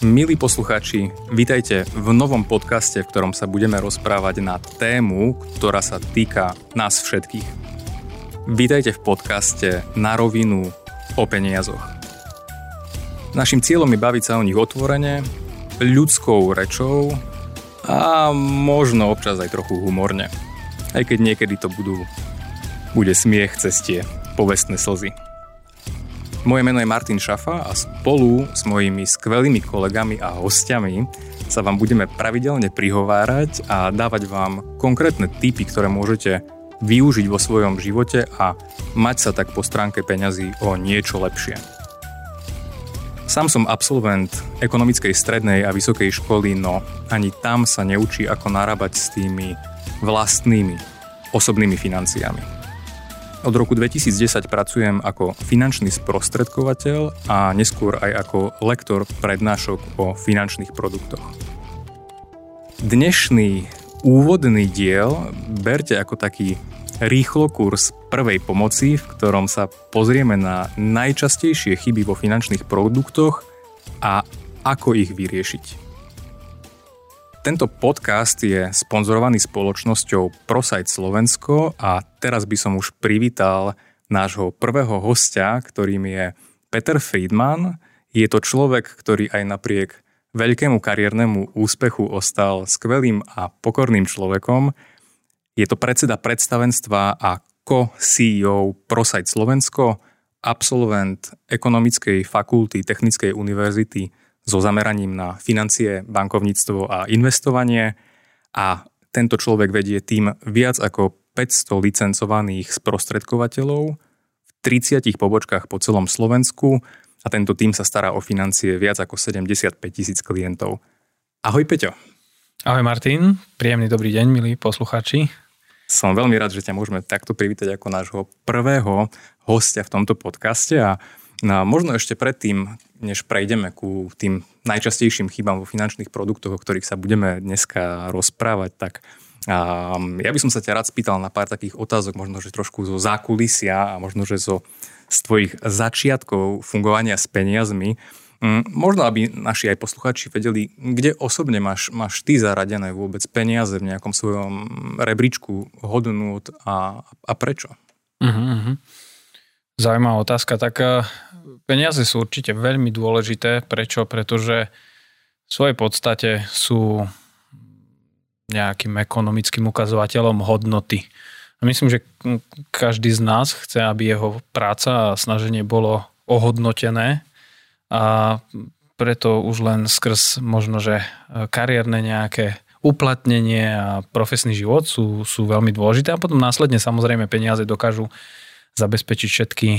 Milí poslucháči, vítajte v novom podcaste, v ktorom sa budeme rozprávať na tému, ktorá sa týka nás všetkých. Vítajte v podcaste Na rovinu o peniazoch. Našim cieľom je baviť sa o nich otvorene, ľudskou rečou a možno občas aj trochu humorne. Aj keď niekedy to budú, bude smiech cestie, povestné slzy. Moje meno je Martin Šafa a spolu s mojimi skvelými kolegami a hostiami sa vám budeme pravidelne prihovárať a dávať vám konkrétne tipy, ktoré môžete využiť vo svojom živote a mať sa tak po stránke peňazí o niečo lepšie. Sám som absolvent ekonomickej strednej a vysokej školy, no ani tam sa neučí, ako narábať s tými vlastnými osobnými financiami. Od roku 2010 pracujem ako finančný sprostredkovateľ a neskôr aj ako lektor prednášok o finančných produktoch. Dnešný úvodný diel berte ako taký rýchlo kurz prvej pomoci, v ktorom sa pozrieme na najčastejšie chyby vo finančných produktoch a ako ich vyriešiť. Tento podcast je sponzorovaný spoločnosťou ProSite Slovensko a teraz by som už privítal nášho prvého hostia, ktorým je Peter Friedman. Je to človek, ktorý aj napriek veľkému kariérnemu úspechu ostal skvelým a pokorným človekom. Je to predseda predstavenstva a co-CEO ProSite Slovensko, absolvent ekonomickej fakulty Technickej univerzity so zameraním na financie, bankovníctvo a investovanie a tento človek vedie tým viac ako 500 licencovaných sprostredkovateľov v 30 pobočkách po celom Slovensku a tento tým sa stará o financie viac ako 75 tisíc klientov. Ahoj Peťo. Ahoj Martin, príjemný dobrý deň, milí posluchači. Som veľmi rád, že ťa môžeme takto privítať ako nášho prvého hostia v tomto podcaste a No a možno ešte predtým, než prejdeme ku tým najčastejším chybám vo finančných produktoch, o ktorých sa budeme dneska rozprávať, tak um, ja by som sa ťa rád spýtal na pár takých otázok, možno že trošku zo zákulisia a možno že zo, z tvojich začiatkov fungovania s peniazmi. Um, možno, aby naši aj posluchači vedeli, kde osobne máš, máš ty zaradené vôbec peniaze v nejakom svojom rebríčku hodnút a, a prečo? Uh-huh. Zaujímavá otázka. Tak eh, peniaze sú určite veľmi dôležité. Prečo? Pretože v svojej podstate sú nejakým ekonomickým ukazovateľom hodnoty. A myslím, že každý z nás chce, aby jeho práca a snaženie bolo ohodnotené a preto už len skrz možno, že eh, kariérne nejaké uplatnenie a profesný život sú, sú veľmi dôležité a potom následne samozrejme peniaze dokážu zabezpečiť všetky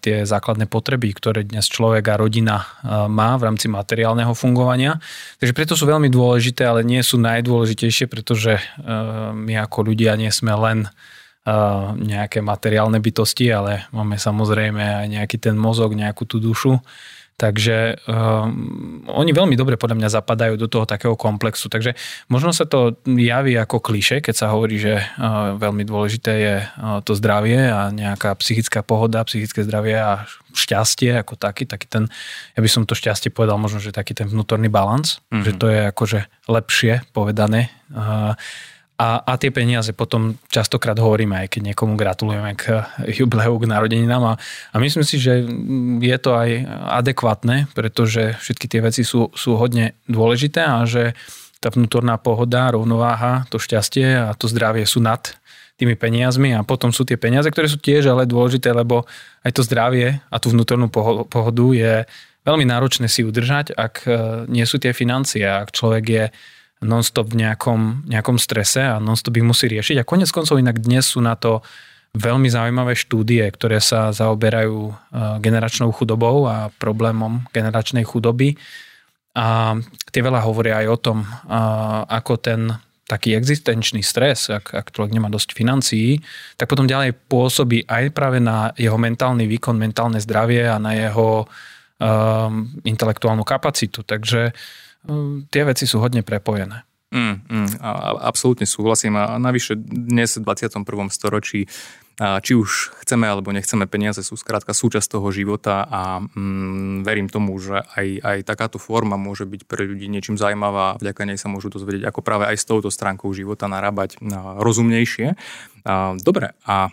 tie základné potreby, ktoré dnes človek a rodina má v rámci materiálneho fungovania. Takže preto sú veľmi dôležité, ale nie sú najdôležitejšie, pretože my ako ľudia nie sme len nejaké materiálne bytosti, ale máme samozrejme aj nejaký ten mozog, nejakú tú dušu Takže um, oni veľmi dobre podľa mňa zapadajú do toho takého komplexu. Takže možno sa to javí ako kliše, keď sa hovorí, že uh, veľmi dôležité je uh, to zdravie a nejaká psychická pohoda, psychické zdravie a šťastie ako taký, taký ten, ja by som to šťastie povedal možno, že taký ten vnútorný balans, mm-hmm. že to je akože lepšie povedané. Uh, a, a tie peniaze potom častokrát hovoríme, aj keď niekomu gratulujeme k jubileu, k narodeninám. A, a myslím si, že je to aj adekvátne, pretože všetky tie veci sú, sú hodne dôležité a že tá vnútorná pohoda, rovnováha, to šťastie a to zdravie sú nad tými peniazmi a potom sú tie peniaze, ktoré sú tiež ale dôležité, lebo aj to zdravie a tú vnútornú pohodu je veľmi náročné si udržať, ak e, nie sú tie financie, ak človek je non-stop v nejakom, nejakom strese a non-stop ich musí riešiť. A konec koncov inak dnes sú na to veľmi zaujímavé štúdie, ktoré sa zaoberajú e, generačnou chudobou a problémom generačnej chudoby. A tie veľa hovoria aj o tom, ako ten taký existenčný stres, ak, ak človek nemá dosť financií, tak potom ďalej pôsobí aj práve na jeho mentálny výkon, mentálne zdravie a na jeho um, intelektuálnu kapacitu. Takže Hm, tie veci sú hodne prepojené. Mm, mm, a, absolútne súhlasím a navyše dnes v 21. storočí či už chceme alebo nechceme, peniaze sú skrátka súčasť toho života a mm, verím tomu, že aj, aj takáto forma môže byť pre ľudí niečím zaujímavá a vďaka nej sa môžu dozvedieť, ako práve aj s touto stránkou života narábať rozumnejšie. Dobre, a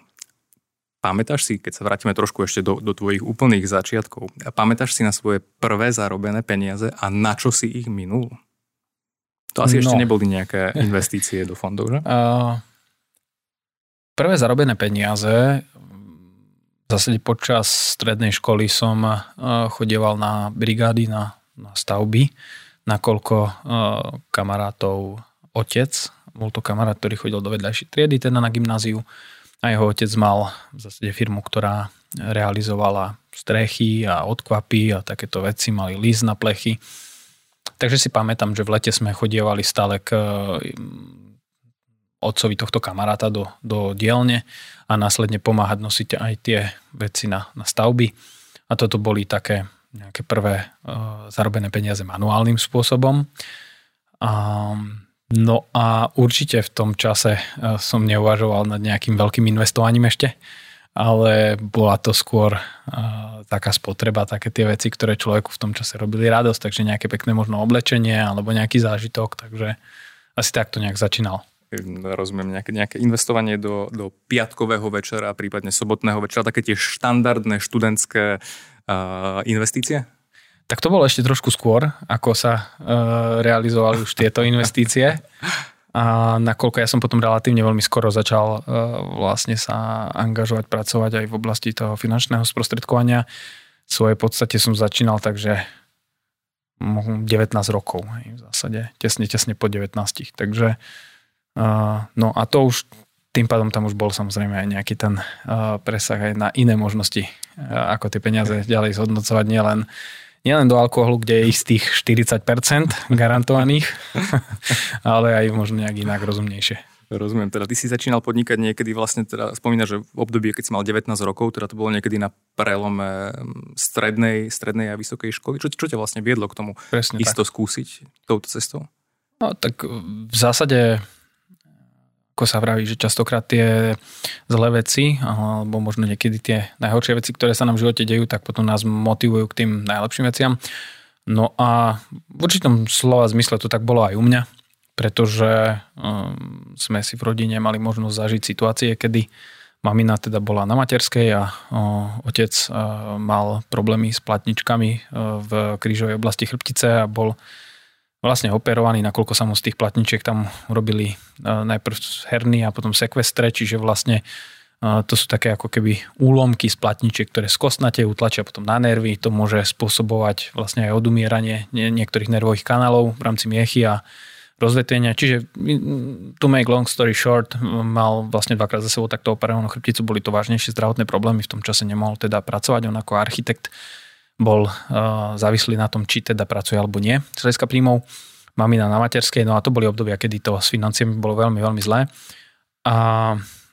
Pamätáš si, keď sa vrátime trošku ešte do, do tvojich úplných začiatkov, pamätáš si na svoje prvé zarobené peniaze a na čo si ich minul? To asi no. ešte neboli nejaké investície do fondov, že? Uh, prvé zarobené peniaze v zásade počas strednej školy som uh, chodieval na brigády, na, na stavby, nakoľko uh, kamarátov otec, bol to kamarát, ktorý chodil do vedľajšej triedy, teda na gymnáziu, a jeho otec mal v zásade firmu, ktorá realizovala strechy a odkvapy a takéto veci, mali líz na plechy. Takže si pamätám, že v lete sme chodievali stále k mm, otcovi tohto kamaráta do, do dielne a následne pomáhať nosiť aj tie veci na, na stavby. A toto boli také nejaké prvé uh, zarobené peniaze manuálnym spôsobom. Um, No a určite v tom čase eh, som neuvažoval nad nejakým veľkým investovaním ešte, ale bola to skôr uh, taká spotreba, také tie veci, ktoré človeku v tom čase robili radosť, takže nejaké pekné možno oblečenie alebo nejaký zážitok, takže asi takto nejak začínal. Rozumiem, nejaké, nejaké investovanie do, do piatkového večera, prípadne sobotného večera, také tie štandardné študentské uh, investície? Tak to bolo ešte trošku skôr, ako sa uh, realizovali už tieto investície. A nakoľko ja som potom relatívne veľmi skoro začal uh, vlastne sa angažovať, pracovať aj v oblasti toho finančného sprostredkovania. V svojej podstate som začínal takže 19 rokov hej, v zásade, tesne, tesne po 19. Takže uh, no a to už tým pádom tam už bol samozrejme aj nejaký ten uh, presah aj na iné možnosti, uh, ako tie peniaze ďalej zhodnocovať, nielen nielen do alkoholu, kde je istých 40% garantovaných, ale aj možno nejak inak rozumnejšie. Rozumiem, teda ty si začínal podnikať niekedy vlastne, teda spomínaš, že v období, keď si mal 19 rokov, teda to bolo niekedy na prelome mm, strednej, strednej a vysokej školy. Čo, čo ťa vlastne viedlo k tomu Presne isto tak. skúsiť touto cestou? No tak v zásade ako sa vraví, že častokrát tie zlé veci, alebo možno niekedy tie najhoršie veci, ktoré sa nám v živote dejú, tak potom nás motivujú k tým najlepším veciam. No a v určitom slova zmysle to tak bolo aj u mňa, pretože um, sme si v rodine mali možnosť zažiť situácie, kedy mamina teda bola na materskej a uh, otec uh, mal problémy s platničkami uh, v krížovej oblasti chrbtice a bol vlastne operovaný, nakoľko sa mu z tých platničiek tam urobili e, najprv herny a potom sekvestre, čiže vlastne e, to sú také ako keby úlomky z platničiek, ktoré skosnate, utlačia potom na nervy. To môže spôsobovať vlastne aj odumieranie niektorých nervových kanálov v rámci miechy a rozvetenia. Čiže to make long story short, mal vlastne dvakrát za sebou takto operovanú chrbticu, boli to vážnejšie zdravotné problémy, v tom čase nemohol teda pracovať, on ako architekt bol uh, závislý na tom, či teda pracuje alebo nie z hľadiska príjmov. Mamina na materskej, no a to boli obdobia, kedy to s financiami bolo veľmi, veľmi zlé. A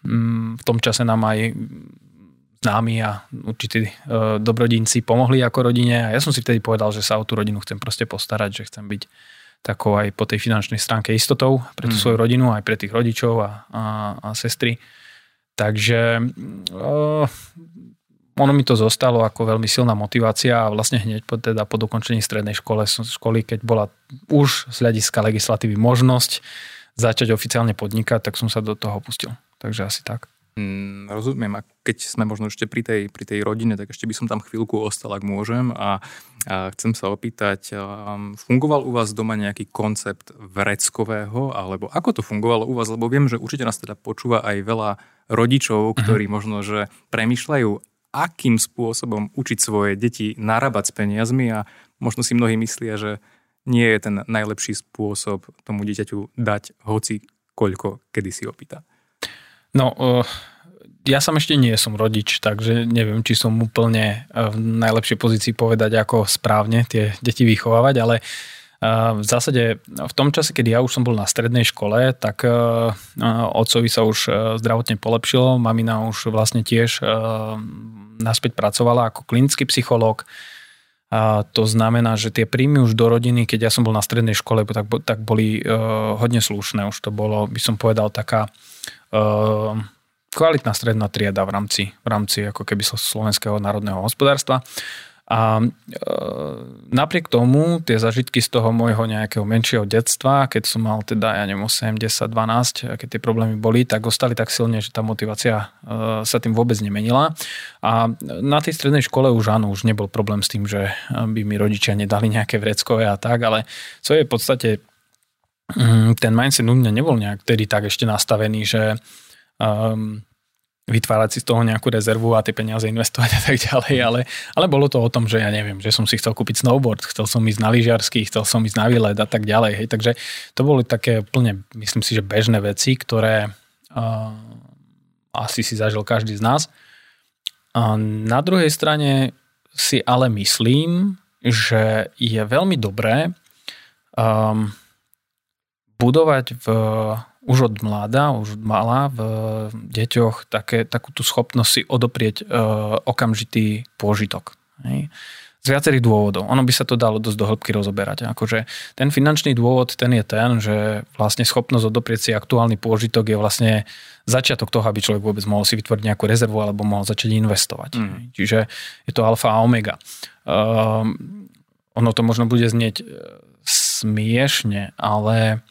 mm, v tom čase nám aj známi a určití uh, dobrodinci pomohli ako rodine a ja som si vtedy povedal, že sa o tú rodinu chcem proste postarať, že chcem byť takou aj po tej finančnej stránke istotou pre tú mm. svoju rodinu, aj pre tých rodičov a, a, a sestry. Takže uh, ono mi to zostalo ako veľmi silná motivácia a vlastne hneď po, teda po dokončení strednej škole, školy, keď bola už z hľadiska legislatívy možnosť začať oficiálne podnikať, tak som sa do toho pustil. Takže asi tak. Mm, rozumiem, a keď sme možno ešte pri tej, pri tej rodine, tak ešte by som tam chvíľku ostal, ak môžem. A, a chcem sa opýtať, um, fungoval u vás doma nejaký koncept vreckového, alebo ako to fungovalo u vás? Lebo viem, že určite nás teda počúva aj veľa rodičov, mhm. ktorí uh-huh. možno, že premyšľajú, akým spôsobom učiť svoje deti narábať s peniazmi a možno si mnohí myslia, že nie je ten najlepší spôsob tomu dieťaťu dať hoci koľko, kedy si opýta. No, uh, ja som ešte nie som rodič, takže neviem, či som úplne v najlepšej pozícii povedať, ako správne tie deti vychovávať, ale uh, v zásade v tom čase, kedy ja už som bol na strednej škole, tak e, otcovi sa už e, zdravotne polepšilo, mamina už vlastne tiež e, naspäť pracovala ako klinický psychológ. A to znamená, že tie príjmy už do rodiny, keď ja som bol na strednej škole, tak, tak boli hodne slušné. Už to bolo, by som povedal, taká kvalitná stredná trieda v rámci, v rámci ako keby slovenského národného hospodárstva. A e, napriek tomu tie zažitky z toho môjho nejakého menšieho detstva, keď som mal teda, ja neviem, 8, 10, 12, keď tie problémy boli, tak ostali tak silne, že tá motivácia e, sa tým vôbec nemenila. A na tej strednej škole už áno, už nebol problém s tým, že by mi rodičia nedali nejaké vreckové a tak, ale co je v podstate mm, ten mindset u mňa nebol nejak tedy tak ešte nastavený, že um, vytvárať si z toho nejakú rezervu a tie peniaze investovať a tak ďalej, ale, ale bolo to o tom, že ja neviem, že som si chcel kúpiť snowboard, chcel som ísť na lyžiarsky, chcel som ísť na výlet a tak ďalej. Hej. Takže to boli také plne, myslím si, že bežné veci, ktoré uh, asi si zažil každý z nás. A na druhej strane si ale myslím, že je veľmi dobré um, budovať v už od mláda, už od mala v deťoch také, takú tú schopnosť si odoprieť e, okamžitý pôžitok. Hej. Z viacerých dôvodov. Ono by sa to dalo dosť do hĺbky rozoberať. Akože ten finančný dôvod, ten je ten, že vlastne schopnosť odoprieť si aktuálny pôžitok je vlastne začiatok toho, aby človek vôbec mohol si vytvoriť nejakú rezervu alebo mohol začať investovať. Mm. Čiže je to alfa a omega. Um, ono to možno bude znieť e, smiešne, ale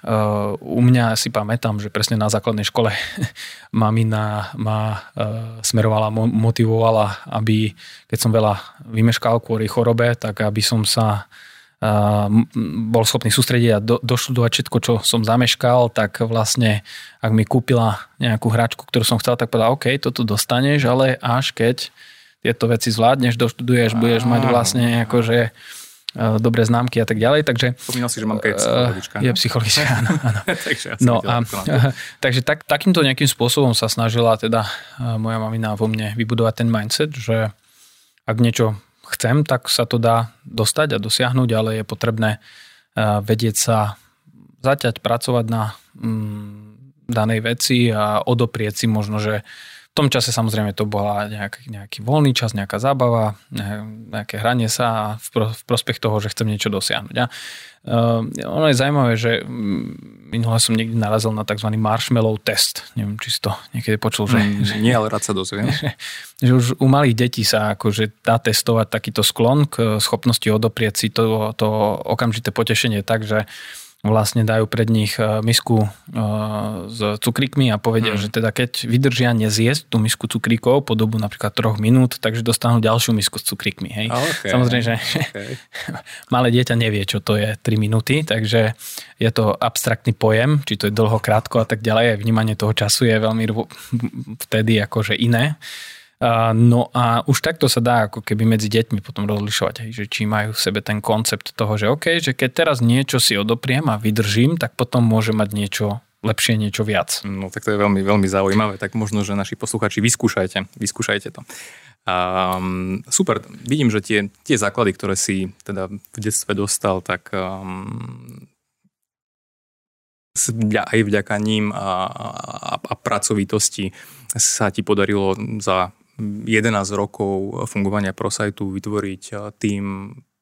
Uh, u mňa si pamätám, že presne na základnej škole mamina ma uh, smerovala, motivovala, aby keď som veľa vymeškal kvôli chorobe, tak aby som sa uh, bol schopný sústrediť a do, doštudovať všetko, čo som zameškal, tak vlastne ak mi kúpila nejakú hračku, ktorú som chcel, tak povedala, OK, toto dostaneš, ale až keď tieto veci zvládneš, doštuduješ, budeš mať vlastne akože dobré známky a tak ďalej. Takže, Spomínal si, že mamka je psychologička. Je psychologička, áno. áno. takže no a, takže tak, takýmto nejakým spôsobom sa snažila teda e, moja mamina vo mne vybudovať ten mindset, že ak niečo chcem, tak sa to dá dostať a dosiahnuť, ale je potrebné e, vedieť sa zaťať, pracovať na mm, danej veci a odoprieť si možno, že v tom čase samozrejme to bola nejak, nejaký voľný čas, nejaká zábava, nejaké hranie sa v, pro, v prospech toho, že chcem niečo dosiahnuť. A uh, ono je zaujímavé, že minule som niekde narazil na tzv. marshmallow test. Neviem, či si to niekedy počul. Že, mm, že, nie, ale rád sa dozviem. Že, že už u malých detí sa akože dá testovať takýto sklon k schopnosti odoprieť si to, to okamžité potešenie tak, že vlastne dajú pred nich e, misku e, s cukríkmi a povedia, hmm. že teda keď vydržia nezjesť tú misku cukríkov po dobu napríklad troch minút, takže dostanú ďalšiu misku s cukríkmi. Hej. Okay. Samozrejme, že okay. malé dieťa nevie, čo to je 3 minúty, takže je to abstraktný pojem, či to je dlho, krátko a tak ďalej. Vnímanie toho času je veľmi vtedy akože iné. No a už takto sa dá ako keby medzi deťmi potom rozlišovať, že či majú v sebe ten koncept toho, že OK, že keď teraz niečo si odopriem a vydržím, tak potom môže mať niečo lepšie, niečo viac. No tak to je veľmi, veľmi zaujímavé, tak možno, že naši posluchači vyskúšajte, vyskúšajte to. Um, super, vidím, že tie, tie základy, ktoré si teda v detstve dostal, tak um, aj vďaka ním a, a, a pracovitosti sa ti podarilo za 11 rokov fungovania ProSajtu vytvoriť eh, tým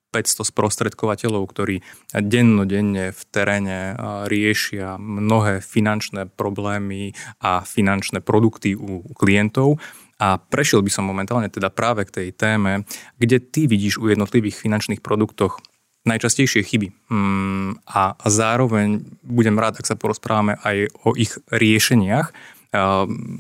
500 sprostredkovateľov, ktorí dennodenne v teréne eh, riešia mnohé finančné problémy a finančné produkty u klientov. A prešiel by som momentálne teda práve k tej téme, kde ty vidíš u jednotlivých finančných produktoch najčastejšie chyby. Mm, a zároveň budem rád, ak sa porozprávame aj o ich riešeniach,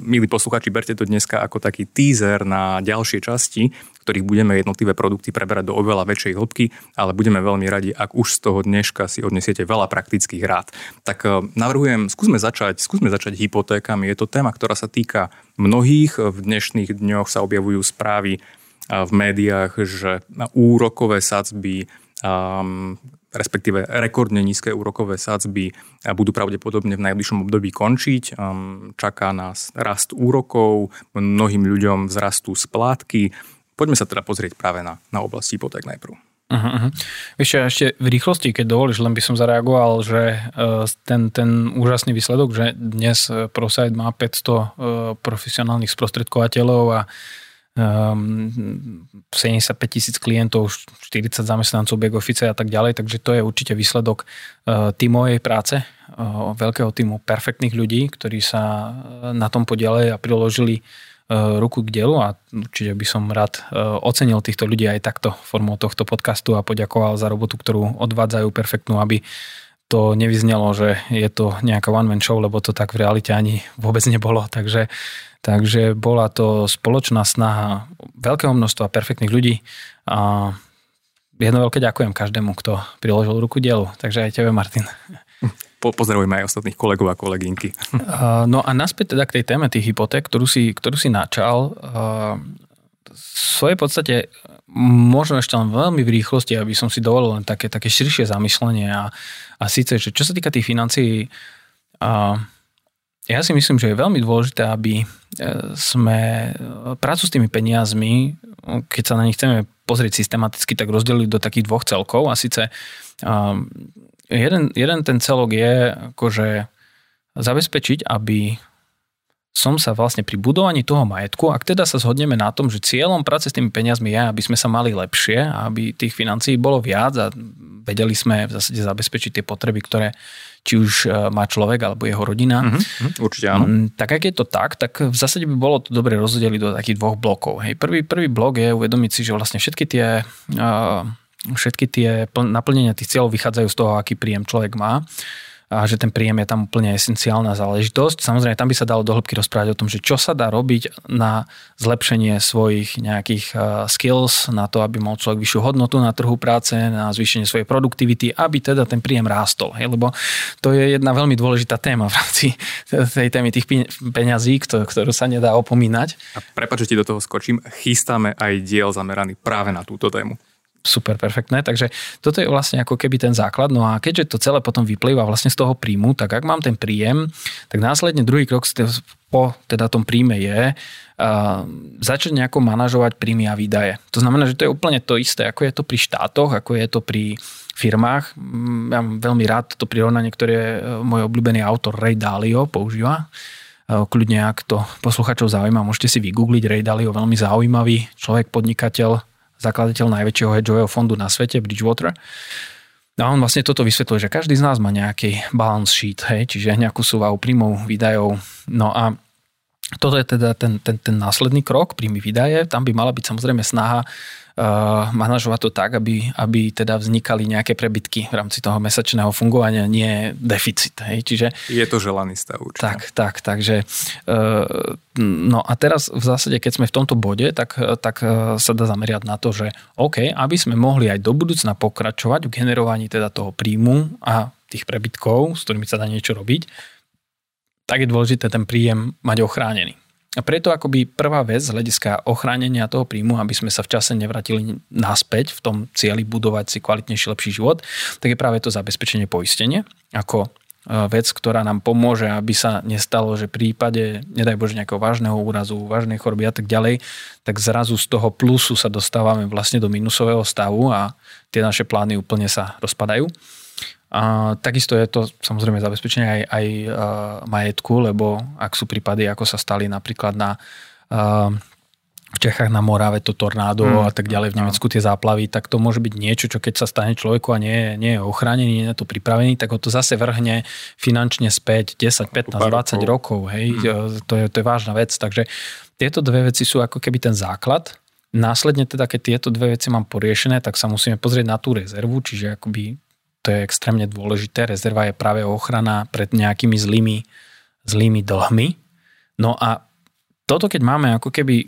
Milí posluchači, berte to dneska ako taký teaser na ďalšie časti, ktorých budeme jednotlivé produkty preberať do oveľa väčšej hĺbky, ale budeme veľmi radi, ak už z toho dneška si odnesiete veľa praktických rád. Tak e, navrhujem, skúsme začať, skúsme začať hypotékami. Je to téma, ktorá sa týka mnohých. V dnešných dňoch sa objavujú správy v médiách, že úrokové sadzby respektíve rekordne nízke úrokové sadzby budú pravdepodobne v najbližšom období končiť. Ehm, čaká nás rast úrokov, mnohým ľuďom vzrastú splátky. Poďme sa teda pozrieť práve na, na oblasti hypoték najprv. Uh-huh. Ešte, ešte v rýchlosti, keď dovolíš, len by som zareagoval, že e, ten, ten úžasný výsledok, že dnes ProSite má 500 e, profesionálnych sprostredkovateľov a um, 75 tisíc klientov, 40 zamestnancov back office a tak ďalej, takže to je určite výsledok uh, tímovej práce, uh, veľkého týmu perfektných ľudí, ktorí sa uh, na tom podielali a priložili ruku k dielu a určite by som rád ocenil týchto ľudí aj takto formou tohto podcastu a poďakoval za robotu, ktorú odvádzajú perfektnú, aby to nevyznelo, že je to nejaká one-man show, lebo to tak v realite ani vôbec nebolo. Takže Takže bola to spoločná snaha veľkého množstva perfektných ľudí a jedno veľké ďakujem každému, kto priložil ruku dielu. Takže aj tebe, Martin. Po, pozdravujme aj ostatných kolegov a kolegynky. No a naspäť teda k tej téme tých hypoték, ktorú si, ktorú si načal. Svojej podstate možno ešte len veľmi v rýchlosti, aby som si dovolil len také, také širšie zamyslenie a, a síce, že čo sa týka tých financií, ja si myslím, že je veľmi dôležité, aby e, sme e, prácu s tými peniazmi, keď sa na nich chceme pozrieť systematicky, tak rozdelili do takých dvoch celkov a síce jeden, jeden ten celok je akože zabezpečiť, aby som sa vlastne pri budovaní toho majetku, ak teda sa zhodneme na tom, že cieľom práce s tými peniazmi je, aby sme sa mali lepšie, aby tých financií bolo viac a vedeli sme v zásade zabezpečiť tie potreby, ktoré či už e, má človek alebo jeho rodina. Mm-hmm, určite áno. Mm, tak ak je to tak, tak v zásade by bolo to dobre rozdeliť do takých dvoch blokov. Hej, prvý, prvý blok je uvedomiť si, že vlastne všetky tie, uh, všetky tie naplnenia tých cieľov vychádzajú z toho, aký príjem človek má a že ten príjem je tam úplne esenciálna záležitosť. Samozrejme, tam by sa dalo dohlbky rozprávať o tom, že čo sa dá robiť na zlepšenie svojich nejakých skills, na to, aby mal človek vyššiu hodnotu na trhu práce, na zvýšenie svojej produktivity, aby teda ten príjem rástol. Hej? Lebo to je jedna veľmi dôležitá téma v rámci tej témy tých peňazí, ktorú sa nedá opomínať. A prepáč, do toho skočím, chystáme aj diel zameraný práve na túto tému super perfektné. Takže toto je vlastne ako keby ten základ. No a keďže to celé potom vyplýva vlastne z toho príjmu, tak ak mám ten príjem, tak následne druhý krok po teda tom príjme je uh, začať nejako manažovať príjmy a výdaje. To znamená, že to je úplne to isté, ako je to pri štátoch, ako je to pri firmách. Mm, ja mám veľmi rád to prirovnanie, ktoré e, môj obľúbený autor Ray Dalio používa. E, kľudne, ak to posluchačov zaujíma, môžete si vygoogliť Ray Dalio, veľmi zaujímavý človek, podnikateľ, zakladateľ najväčšieho hedžového fondu na svete, Bridgewater. A on vlastne toto vysvetľuje, že každý z nás má nejaký balance sheet, hej, čiže nejakú súvahu príjmov, výdajov. No a toto je teda ten, ten, ten následný krok, príjmy výdaje. Tam by mala byť samozrejme snaha uh, manažovať to tak, aby, aby teda vznikali nejaké prebytky v rámci toho mesačného fungovania, nie deficit. Hej. Čiže, je to želaný stav určite. Tak, tak, takže uh, no a teraz v zásade, keď sme v tomto bode, tak, tak uh, sa dá zameriať na to, že OK, aby sme mohli aj do budúcna pokračovať v generovaní teda toho príjmu a tých prebytkov, s ktorými sa dá niečo robiť, tak je dôležité ten príjem mať ochránený. A preto akoby prvá vec z hľadiska ochránenia toho príjmu, aby sme sa v čase nevratili naspäť v tom cieli budovať si kvalitnejší, lepší život, tak je práve to zabezpečenie poistenie ako e, vec, ktorá nám pomôže, aby sa nestalo, že v prípade, nedaj Bože, nejakého vážneho úrazu, vážnej choroby a tak ďalej, tak zrazu z toho plusu sa dostávame vlastne do minusového stavu a tie naše plány úplne sa rozpadajú. A takisto je to samozrejme zabezpečenie aj, aj uh, majetku, lebo ak sú prípady, ako sa stali napríklad na uh, v Čechách na Morave to tornádo mm, a tak ďalej, v Nemecku tie záplavy, tak to môže byť niečo, čo keď sa stane človeku a nie, nie je ochránený, nie je na to pripravený, tak ho to zase vrhne finančne späť 10, 15, 20 rokov. rokov hej, mm. to, je, to je vážna vec, takže tieto dve veci sú ako keby ten základ. Následne teda, keď tieto dve veci mám poriešené, tak sa musíme pozrieť na tú rezervu, čiže akoby to je extrémne dôležité. Rezerva je práve ochrana pred nejakými zlými, zlými dlhmi. No a toto, keď máme ako keby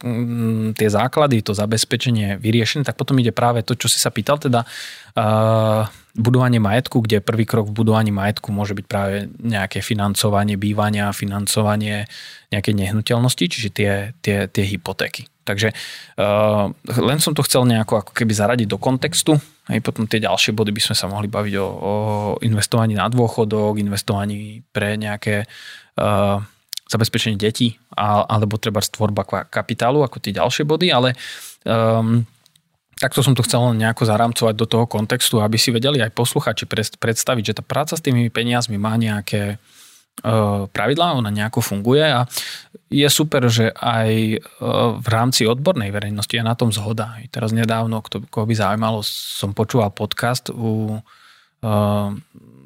mm, tie základy, to zabezpečenie vyriešené, tak potom ide práve to, čo si sa pýtal, teda uh, budovanie majetku, kde prvý krok v budovaní majetku môže byť práve nejaké financovanie bývania, financovanie nejakej nehnuteľnosti, čiže tie, tie, tie hypotéky. Takže uh, len som to chcel nejako ako keby zaradiť do kontextu. Hej, potom tie ďalšie body by sme sa mohli baviť o, o investovaní na dôchodok, investovaní pre nejaké uh, zabezpečenie detí a, alebo treba stvorba kapitálu ako tie ďalšie body, ale um, takto som to chcel nejako zaramcovať do toho kontextu, aby si vedeli aj posluchači predstaviť, že tá práca s tými peniazmi má nejaké pravidlá, ona nejako funguje a je super, že aj v rámci odbornej verejnosti je na tom zhoda. Teraz nedávno, kto, koho by zaujímalo, som počúval podcast u uh,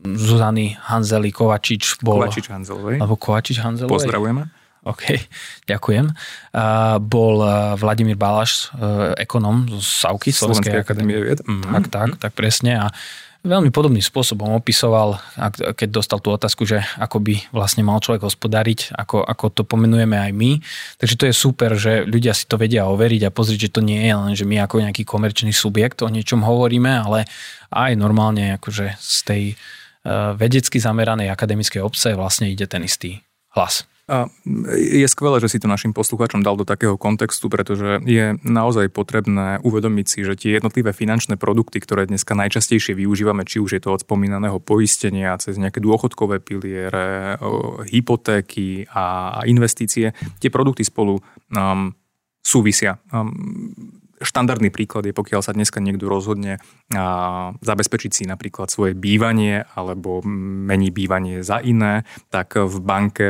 Zuzany Hanzeli Kovačič. Bol, Kovačič Hanzelovej. Alebo Kovačič Hanzelovej. Pozdravujeme. OK, ďakujem. Uh, bol uh, Vladimír Balaš, uh, ekonom z SAUKY, Slovenskej akadémie vied. Mm-hmm. Tak, tak, tak presne. A veľmi podobným spôsobom opisoval, keď dostal tú otázku, že ako by vlastne mal človek hospodariť, ako, ako to pomenujeme aj my. Takže to je super, že ľudia si to vedia overiť a pozrieť, že to nie je len, že my ako nejaký komerčný subjekt o niečom hovoríme, ale aj normálne akože z tej uh, vedecky zameranej akademickej obce vlastne ide ten istý hlas. A je skvelé, že si to našim poslucháčom dal do takého kontextu, pretože je naozaj potrebné uvedomiť si, že tie jednotlivé finančné produkty, ktoré dneska najčastejšie využívame, či už je to od spomínaného poistenia, cez nejaké dôchodkové piliere, hypotéky a investície, tie produkty spolu um, súvisia. Um, štandardný príklad je, pokiaľ sa dneska niekto rozhodne a, zabezpečiť si napríklad svoje bývanie alebo mení bývanie za iné, tak v banke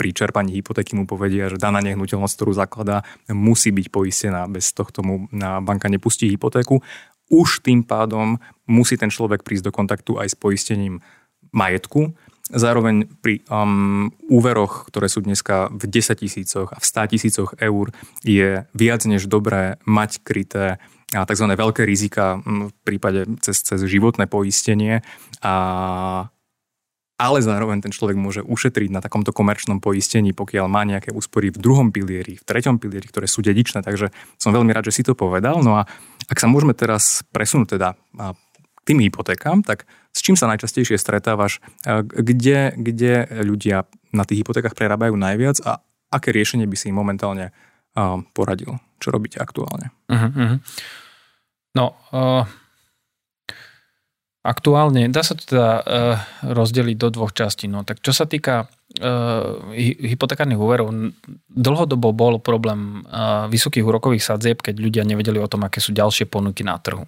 pri čerpaní hypotéky mu povedia, že daná nehnuteľnosť, ktorú zakladá, musí byť poistená. Bez tohto mu banka nepustí hypotéku. Už tým pádom musí ten človek prísť do kontaktu aj s poistením majetku. Zároveň pri um, úveroch, ktoré sú dneska v 10 tisícoch a v 100 tisícoch eur, je viac než dobré mať kryté tzv. veľké rizika v prípade cez, cez životné poistenie a ale zároveň ten človek môže ušetriť na takomto komerčnom poistení, pokiaľ má nejaké úspory v druhom pilieri, v treťom pilieri, ktoré sú dedičné, takže som veľmi rád, že si to povedal. No a ak sa môžeme teraz presunúť teda k tým hypotékám, tak s čím sa najčastejšie stretávaš, kde, kde ľudia na tých hypotékach prerábajú najviac a aké riešenie by si im momentálne poradil? Čo robíte aktuálne? Uh-huh. No, uh Aktuálne dá sa to teda uh, rozdeliť do dvoch častí. No, tak čo sa týka uh, hypotekárnych úverov, dlhodobo bol problém uh, vysokých úrokových sadzieb, keď ľudia nevedeli o tom, aké sú ďalšie ponuky na trhu.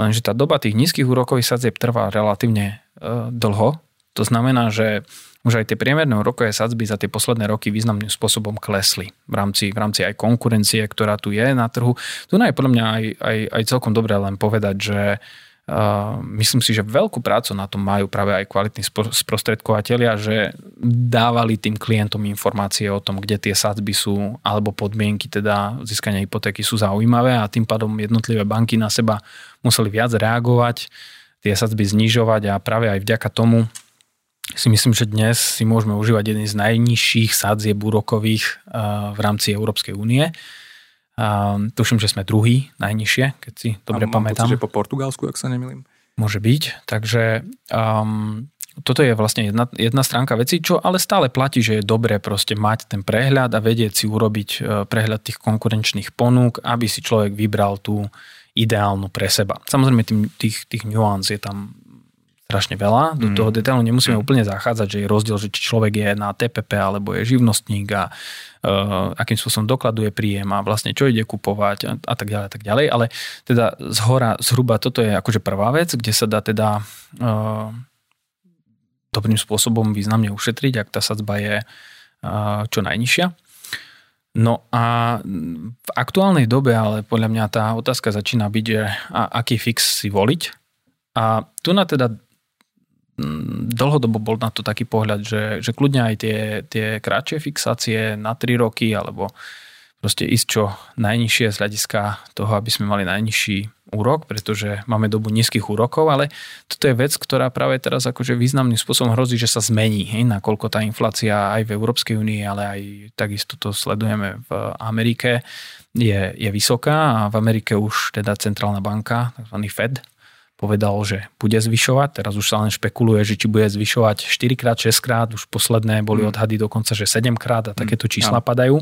Lenže tá doba tých nízkych úrokových sadzieb trvá relatívne uh, dlho. To znamená, že už aj tie priemerné úrokové sadzby za tie posledné roky významným spôsobom klesli v rámci, v rámci aj konkurencie, ktorá tu je na trhu. Tu je podľa mňa aj, aj, aj celkom dobré len povedať, že myslím si, že veľkú prácu na tom majú práve aj kvalitní sprostredkovateľia, že dávali tým klientom informácie o tom, kde tie sadzby sú, alebo podmienky teda získania hypotéky sú zaujímavé a tým pádom jednotlivé banky na seba museli viac reagovať, tie sadzby znižovať a práve aj vďaka tomu si myslím, že dnes si môžeme užívať jeden z najnižších sadzieb úrokových v rámci Európskej únie Um, tuším, že sme druhý, najnižšie, keď si dobre mám pamätám. Pocit, že po Portugalsku, ak sa nemýlim. Môže byť, takže um, toto je vlastne jedna, jedna stránka veci, čo ale stále platí, že je dobré proste mať ten prehľad a vedieť si urobiť uh, prehľad tých konkurenčných ponúk, aby si človek vybral tú ideálnu pre seba. Samozrejme tým, tých, tých nuans je tam strašne veľa. Do mm. toho detailu nemusíme mm. úplne zachádzať, že je rozdiel, že či človek je na TPP alebo je živnostník a uh, akým spôsobom dokladuje príjem a vlastne čo ide kupovať a, a tak ďalej a tak ďalej. Ale teda z hora zhruba toto je akože prvá vec, kde sa dá teda uh, dobrým spôsobom významne ušetriť, ak tá sadzba je uh, čo najnižšia. No a v aktuálnej dobe, ale podľa mňa tá otázka začína byť, že a, aký fix si voliť. A tu na teda dlhodobo bol na to taký pohľad, že, že kľudne aj tie, tie kratšie fixácie na 3 roky alebo proste ísť čo najnižšie z hľadiska toho, aby sme mali najnižší úrok, pretože máme dobu nízkych úrokov, ale toto je vec, ktorá práve teraz akože významným spôsobom hrozí, že sa zmení, hej, nakoľko tá inflácia aj v Európskej únii, ale aj takisto to sledujeme v Amerike, je, je vysoká a v Amerike už teda centrálna banka, tzv. Fed, povedal, že bude zvyšovať. Teraz už sa len špekuluje, že či bude zvyšovať 4 krát, 6 krát. Už posledné boli mm. odhady dokonca, že 7 krát a takéto mm. čísla padajú.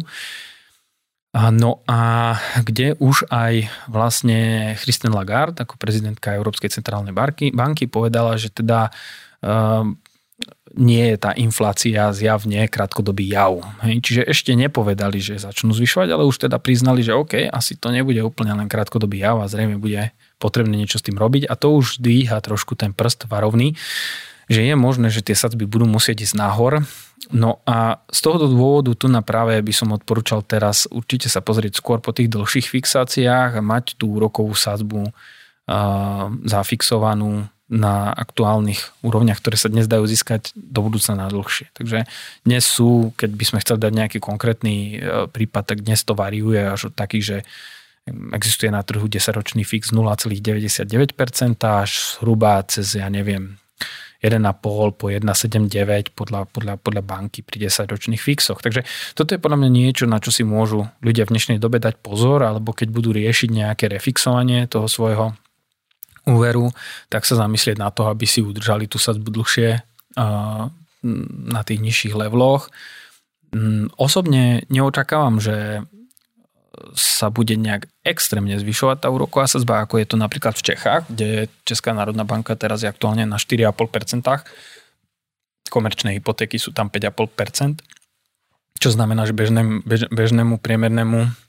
No a kde už aj vlastne Christine Lagarde, ako prezidentka Európskej centrálnej banky, banky, povedala, že teda um, nie je tá inflácia zjavne krátkodobý jav. Hej, čiže ešte nepovedali, že začnú zvyšovať, ale už teda priznali, že OK, asi to nebude úplne len krátkodobý jav a zrejme bude potrebné niečo s tým robiť a to už dvíha trošku ten prst varovný, že je možné, že tie sadzby budú musieť ísť nahor. No a z tohoto dôvodu tu na práve by som odporúčal teraz určite sa pozrieť skôr po tých dlhších fixáciách a mať tú úrokovú sadzbu zafixovanú na aktuálnych úrovniach, ktoré sa dnes dajú získať do budúcna na dlhšie. Takže dnes sú, keď by sme chceli dať nejaký konkrétny e, prípad, tak dnes to variuje až od takých, že existuje na trhu 10-ročný fix 0,99% až zhruba cez, ja neviem, 1,5 po 1,79 podľa, podľa, podľa banky pri 10-ročných fixoch. Takže toto je podľa mňa niečo, na čo si môžu ľudia v dnešnej dobe dať pozor, alebo keď budú riešiť nejaké refixovanie toho svojho úveru, tak sa zamyslieť na to, aby si udržali tú sadzbu dlhšie na tých nižších leveloch. Mm, osobne neočakávam, že sa bude nejak extrémne zvyšovať tá úroková sadzba, ako je to napríklad v Čechách, kde Česká národná banka teraz je aktuálne na 4,5%. Komerčné hypotéky sú tam 5,5%, čo znamená, že bežnému, bež, bežnému priemernému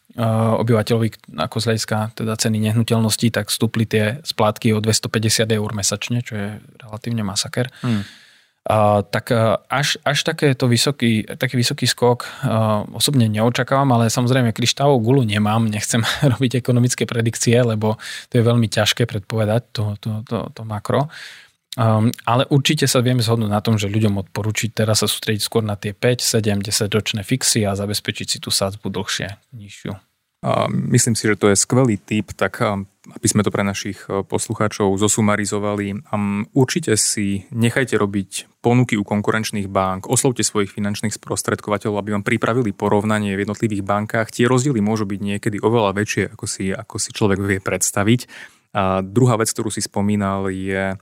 obyvateľovi ako z hľadiska teda ceny nehnuteľností, tak stúpli tie splátky o 250 eur mesačne, čo je relatívne masaker. Hmm. Uh, tak až, až takéto vysoký, taký vysoký skok uh, osobne neočakávam, ale samozrejme kryštálovú gulu nemám, nechcem robiť ekonomické predikcie, lebo to je veľmi ťažké predpovedať to, to, to, to makro. Um, ale určite sa vieme zhodnúť na tom, že ľuďom odporúčiť teraz sa sústrediť skôr na tie 5, 7, 10 ročné fixy a zabezpečiť si tú sádzbu dlhšie, nižšiu. A myslím si, že to je skvelý tip, tak aby sme to pre našich e, poslucháčov zosumarizovali. Určite si nechajte robiť ponuky u konkurenčných bank, oslovte svojich finančných sprostredkovateľov, aby vám pripravili porovnanie v jednotlivých bankách. Tie rozdiely môžu byť niekedy oveľa väčšie, ako si, ako si človek vie predstaviť. A druhá vec, ktorú si spomínal, je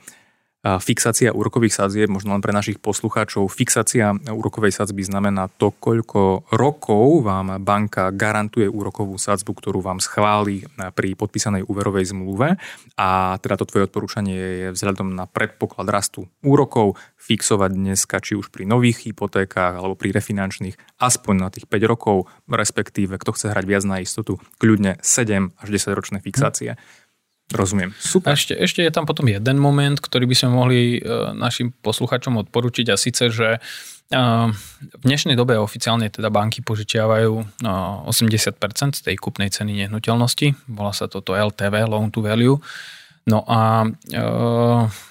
Fixácia úrokových sadzieb, možno len pre našich poslucháčov, fixácia úrokovej sadzby znamená to, koľko rokov vám banka garantuje úrokovú sadzbu, ktorú vám schváli pri podpísanej úverovej zmluve a teda to tvoje odporúčanie je vzhľadom na predpoklad rastu úrokov fixovať dneska či už pri nových hypotékách alebo pri refinančných aspoň na tých 5 rokov, respektíve kto chce hrať viac na istotu, kľudne 7 až 10 ročné fixácie. Hm Rozumiem. Super. A ešte, ešte je tam potom jeden moment, ktorý by sme mohli e, našim posluchačom odporučiť a síce, že e, v dnešnej dobe oficiálne teda banky požičiavajú 80% e, z tej kupnej ceny nehnuteľnosti. Volá sa toto LTV, Loan to Value. No a e,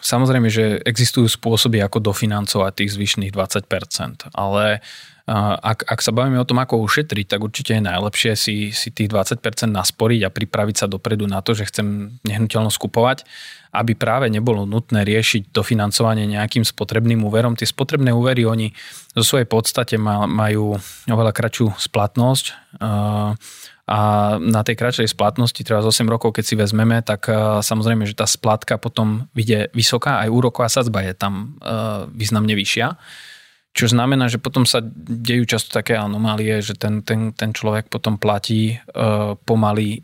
samozrejme, že existujú spôsoby, ako dofinancovať tých zvyšných 20%, ale ak, ak sa bavíme o tom, ako ušetriť, tak určite je najlepšie si, si tých 20% nasporiť a pripraviť sa dopredu na to, že chcem nehnuteľnosť kupovať, aby práve nebolo nutné riešiť dofinancovanie nejakým spotrebným úverom. Tie spotrebné úvery, oni zo svojej podstate majú oveľa kratšiu splatnosť a na tej kratšej splatnosti, treba z 8 rokov, keď si vezmeme, tak samozrejme, že tá splatka potom vyjde vysoká, aj úroková sadzba je tam významne vyššia. Čo znamená, že potom sa dejú často také anomálie, že ten, ten, ten človek potom platí uh, pomaly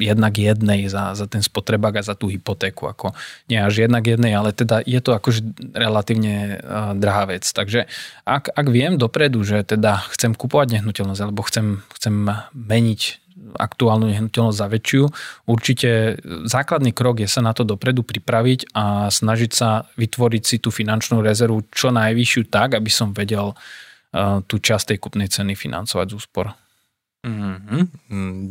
jednak jednej za, za ten spotrebák a za tú hypotéku. Ako nie až jednak jednej, ale teda je to akože relatívne uh, drahá vec. Takže ak, ak viem dopredu, že teda chcem kupovať nehnuteľnosť alebo chcem, chcem meniť aktuálnu nehnuteľnosť za väčšiu. Určite základný krok je sa na to dopredu pripraviť a snažiť sa vytvoriť si tú finančnú rezervu čo najvyššiu tak, aby som vedel uh, tú časť tej kupnej ceny financovať z úspor. Mm-hmm.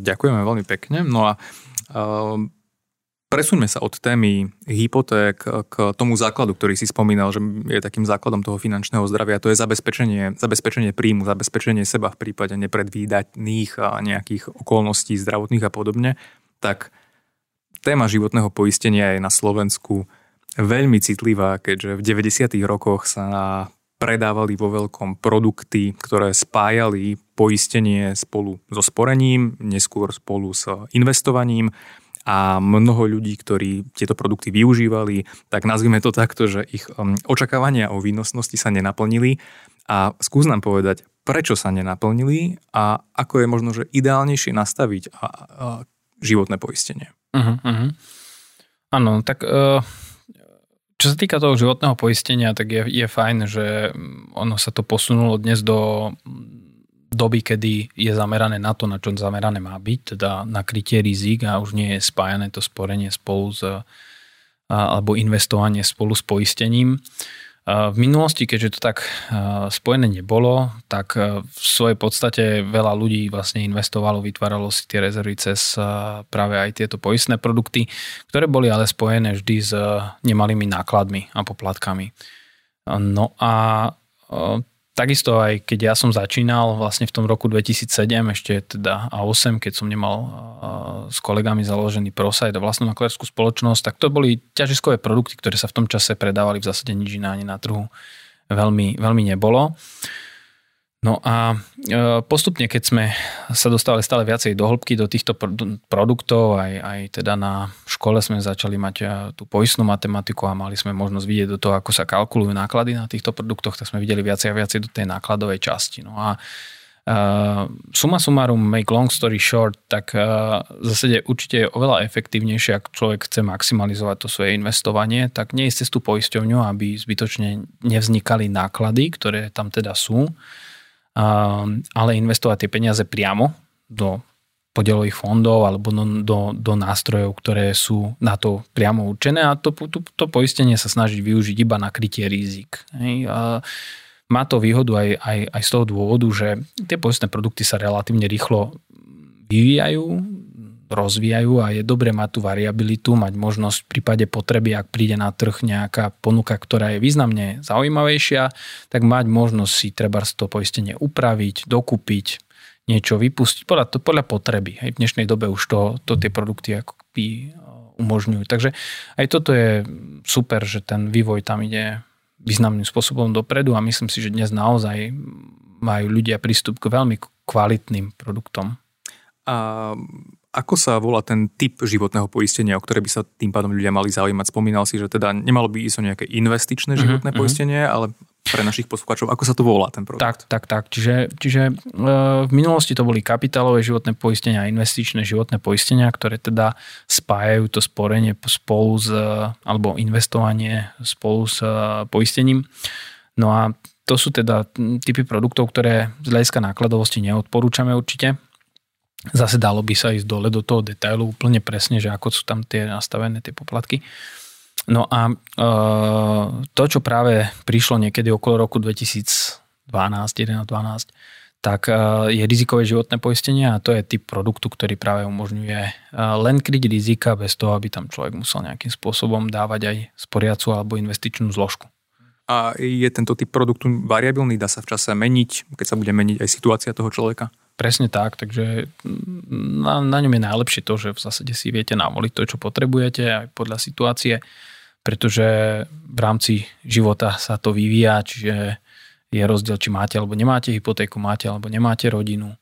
Ďakujeme veľmi pekne. No a uh, Presuňme sa od témy hypoték k tomu základu, ktorý si spomínal, že je takým základom toho finančného zdravia. To je zabezpečenie, zabezpečenie príjmu, zabezpečenie seba v prípade nepredvídaných a nejakých okolností zdravotných a podobne. Tak téma životného poistenia je na Slovensku veľmi citlivá, keďže v 90. rokoch sa predávali vo veľkom produkty, ktoré spájali poistenie spolu so sporením, neskôr spolu s investovaním a mnoho ľudí, ktorí tieto produkty využívali, tak nazvime to takto, že ich um, očakávania o výnosnosti sa nenaplnili a skús nám povedať, prečo sa nenaplnili a ako je možno, že ideálnejšie nastaviť a, a, životné poistenie. Uh-huh, uh-huh. Áno, tak uh, čo sa týka toho životného poistenia, tak je, je fajn, že ono sa to posunulo dnes do doby, kedy je zamerané na to, na čo zamerané má byť, teda na krytie rizik a už nie je spájané to sporenie spolu s, alebo investovanie spolu s poistením. V minulosti, keďže to tak spojené nebolo, tak v svojej podstate veľa ľudí vlastne investovalo, vytváralo si tie rezervy cez práve aj tieto poistné produkty, ktoré boli ale spojené vždy s nemalými nákladmi a poplatkami. No a takisto aj keď ja som začínal vlastne v tom roku 2007, ešte teda a 8, keď som nemal s kolegami založený ProSite a vlastnú maklerskú spoločnosť, tak to boli ťažiskové produkty, ktoré sa v tom čase predávali v zásade nič iné ani na trhu veľmi, veľmi nebolo. No a e, postupne, keď sme sa dostali stále viacej do hĺbky do týchto produktov, aj, aj teda na škole sme začali mať e, tú poistnú matematiku a mali sme možnosť vidieť do toho, ako sa kalkulujú náklady na týchto produktoch, tak sme videli viacej a viacej do tej nákladovej časti. No a Uh, suma sumarum, make long story short, tak uh, v zásade určite je oveľa efektívnejšie, ak človek chce maximalizovať to svoje investovanie, tak nie cez tú poisťovňu, aby zbytočne nevznikali náklady, ktoré tam teda sú, ale investovať tie peniaze priamo do podielových fondov alebo do, do, do nástrojov, ktoré sú na to priamo určené a to, to, to poistenie sa snažiť využiť iba na krytie rizik. Hej. A má to výhodu aj, aj, aj z toho dôvodu, že tie poistné produkty sa relatívne rýchlo vyvíjajú, rozvíjajú a je dobre mať tú variabilitu, mať možnosť v prípade potreby, ak príde na trh nejaká ponuka, ktorá je významne zaujímavejšia, tak mať možnosť si treba to poistenie upraviť, dokúpiť, niečo vypustiť podľa, podľa potreby. Hej, v dnešnej dobe už to, to tie produkty ako by e, umožňujú. Takže aj toto je super, že ten vývoj tam ide významným spôsobom dopredu a myslím si, že dnes naozaj majú ľudia prístup k veľmi kvalitným produktom. A ako sa volá ten typ životného poistenia, o ktoré by sa tým pádom ľudia mali zaujímať? Spomínal si, že teda nemalo by ísť o nejaké investičné mhm, životné uh-huh, poistenie, ale pre našich poslucháčov, ako sa to volá ten produkt? Tak, tak, tak. Čiže, čiže e, v minulosti to boli kapitálové životné poistenia a investičné životné poistenia, ktoré teda spájajú to sporenie spolu s, alebo investovanie spolu s e, poistením. No a to sú teda typy produktov, ktoré z hľadiska nákladovosti neodporúčame určite Zase dalo by sa ísť dole do toho detailu úplne presne, že ako sú tam tie nastavené tie poplatky. No a e, to, čo práve prišlo niekedy okolo roku 2012, 11, 12, tak e, je rizikové životné poistenie a to je typ produktu, ktorý práve umožňuje e, len kryť rizika bez toho, aby tam človek musel nejakým spôsobom dávať aj sporiacu alebo investičnú zložku. A je tento typ produktu variabilný, dá sa v čase meniť, keď sa bude meniť aj situácia toho človeka? Presne tak, takže na, na ňom je najlepšie to, že v zásade si viete navoliť to, čo potrebujete aj podľa situácie, pretože v rámci života sa to vyvíja, čiže je rozdiel, či máte alebo nemáte hypotéku, máte alebo nemáte rodinu.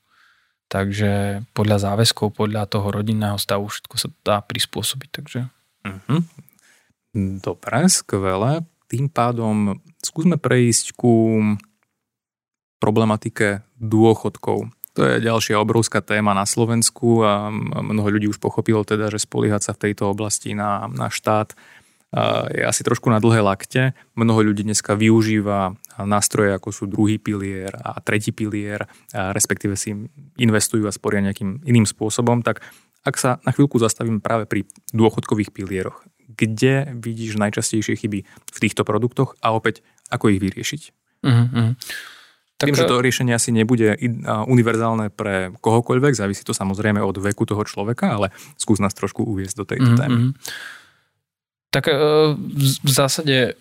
Takže podľa záväzkov, podľa toho rodinného stavu všetko sa dá prispôsobiť. Takže... Mm-hmm. Dobre, skvelé. Tým pádom skúsme prejsť ku problematike dôchodkov. To je ďalšia obrovská téma na Slovensku a mnoho ľudí už pochopilo teda, že spoliehať sa v tejto oblasti na, na štát je asi trošku na dlhé lakte. Mnoho ľudí dneska využíva nástroje, ako sú druhý pilier a tretí pilier, a respektíve si investujú a sporia nejakým iným spôsobom. Tak ak sa na chvíľku zastavím práve pri dôchodkových pilieroch, kde vidíš najčastejšie chyby v týchto produktoch a opäť ako ich vyriešiť? Mm-hmm. Tak... Viem, že to riešenie asi nebude univerzálne pre kohokoľvek, závisí to samozrejme od veku toho človeka, ale skús nás trošku uviezť do tejto mm-hmm. témy. Tak e, v zásade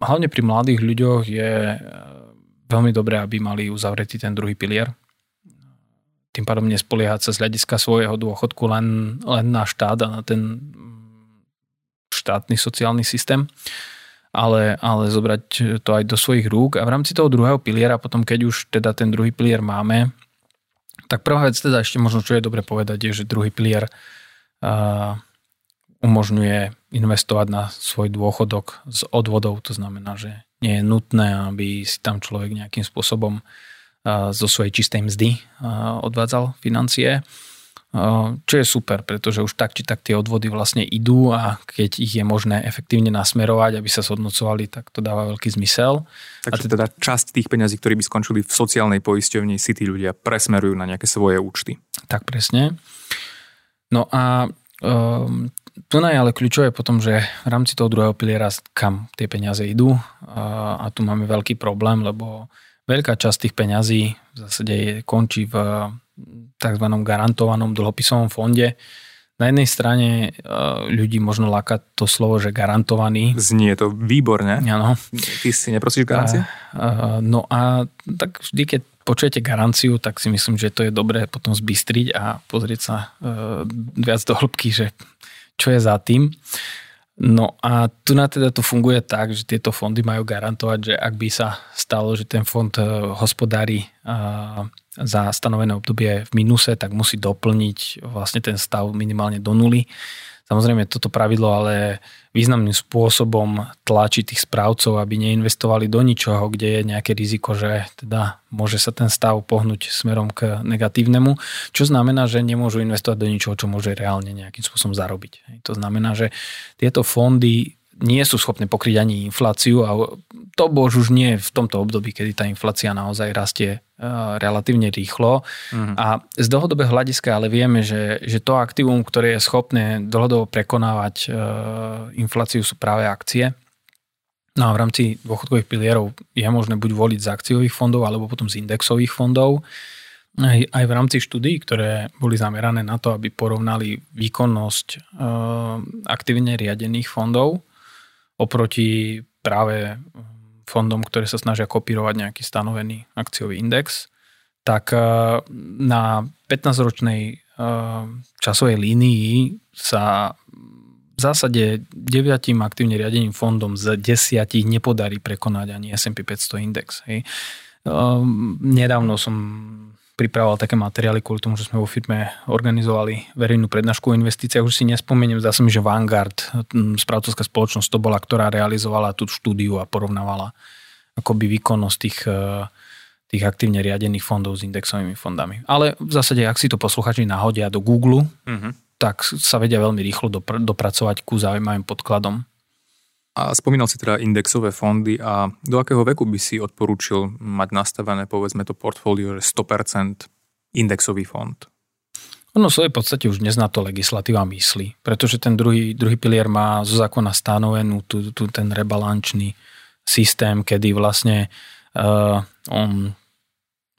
hlavne pri mladých ľuďoch je e, veľmi dobré, aby mali uzavretý ten druhý pilier. Tým pádom nespoliehať sa z hľadiska svojho dôchodku len, len na štát a na ten štátny sociálny systém ale, ale zobrať to aj do svojich rúk. A v rámci toho druhého piliera, potom keď už teda ten druhý pilier máme, tak prvá vec teda ešte možno, čo je dobre povedať, je, že druhý pilier uh, umožňuje investovať na svoj dôchodok z odvodov, to znamená, že nie je nutné, aby si tam človek nejakým spôsobom uh, zo svojej čistej mzdy uh, odvádzal financie čo je super, pretože už tak či tak tie odvody vlastne idú a keď ich je možné efektívne nasmerovať, aby sa zhodnocovali, tak to dáva veľký zmysel. Takže teda časť tých peňazí, ktorí by skončili v sociálnej poisťovni, si tí ľudia presmerujú na nejaké svoje účty. Tak presne. No a um, tu je ale kľúčové potom, že v rámci toho druhého piliera kam tie peniaze idú a, a tu máme veľký problém, lebo veľká časť tých peňazí v zásade končí v tzv. garantovanom dlhopisovom fonde, na jednej strane e, ľudí možno láka to slovo, že garantovaný. Znie to výborne. Áno. Ty si neprosíš garancie? No a tak vždy, keď počujete garanciu, tak si myslím, že to je dobré potom zbystriť a pozrieť sa e, viac do hĺbky, že čo je za tým. No a tu na teda to funguje tak, že tieto fondy majú garantovať, že ak by sa stalo, že ten fond e, hospodári za stanovené obdobie v minuse, tak musí doplniť vlastne ten stav minimálne do nuly. Samozrejme, toto pravidlo ale významným spôsobom tlačí tých správcov, aby neinvestovali do ničoho, kde je nejaké riziko, že teda môže sa ten stav pohnúť smerom k negatívnemu, čo znamená, že nemôžu investovať do ničoho, čo môže reálne nejakým spôsobom zarobiť. To znamená, že tieto fondy nie sú schopné pokryť ani infláciu a to bož už nie v tomto období, kedy tá inflácia naozaj rastie e, relatívne rýchlo. Mm. A z dlhodobého hľadiska ale vieme, že, že to aktívum, ktoré je schopné dlhodobo prekonávať e, infláciu sú práve akcie. No a v rámci dôchodkových pilierov je možné buď voliť z akciových fondov alebo potom z indexových fondov. Aj, aj v rámci štúdií, ktoré boli zamerané na to, aby porovnali výkonnosť e, aktívne riadených fondov, oproti práve fondom, ktoré sa snažia kopírovať nejaký stanovený akciový index, tak eh, na 15-ročnej eh, časovej línii sa v zásade deviatým aktívne riadeným fondom z desiatich nepodarí prekonať ani S&P 500 index. Hej. Eh, nedávno som pripravoval také materiály kvôli tomu, že sme vo firme organizovali verejnú prednášku o investíciách. Už si nespomeniem, zdá sa mi, že Vanguard, správcovská spoločnosť to bola, ktorá realizovala tú štúdiu a porovnávala akoby výkonnosť tých, e, tých aktívne riadených fondov s indexovými fondami. Ale v zásade, ak si to posluchači nahodia do Google, mm-hmm. tak sa vedia veľmi rýchlo dopr- dopracovať ku zaujímavým podkladom. A spomínal si teda indexové fondy a do akého veku by si odporúčil mať nastavené povedzme to portfólio, že 100% indexový fond? Ono v svojej podstate už dnes na to legislatíva myslí, pretože ten druhý, druhý pilier má zo zákona stanovenú tu, tu ten rebalančný systém, kedy vlastne uh, on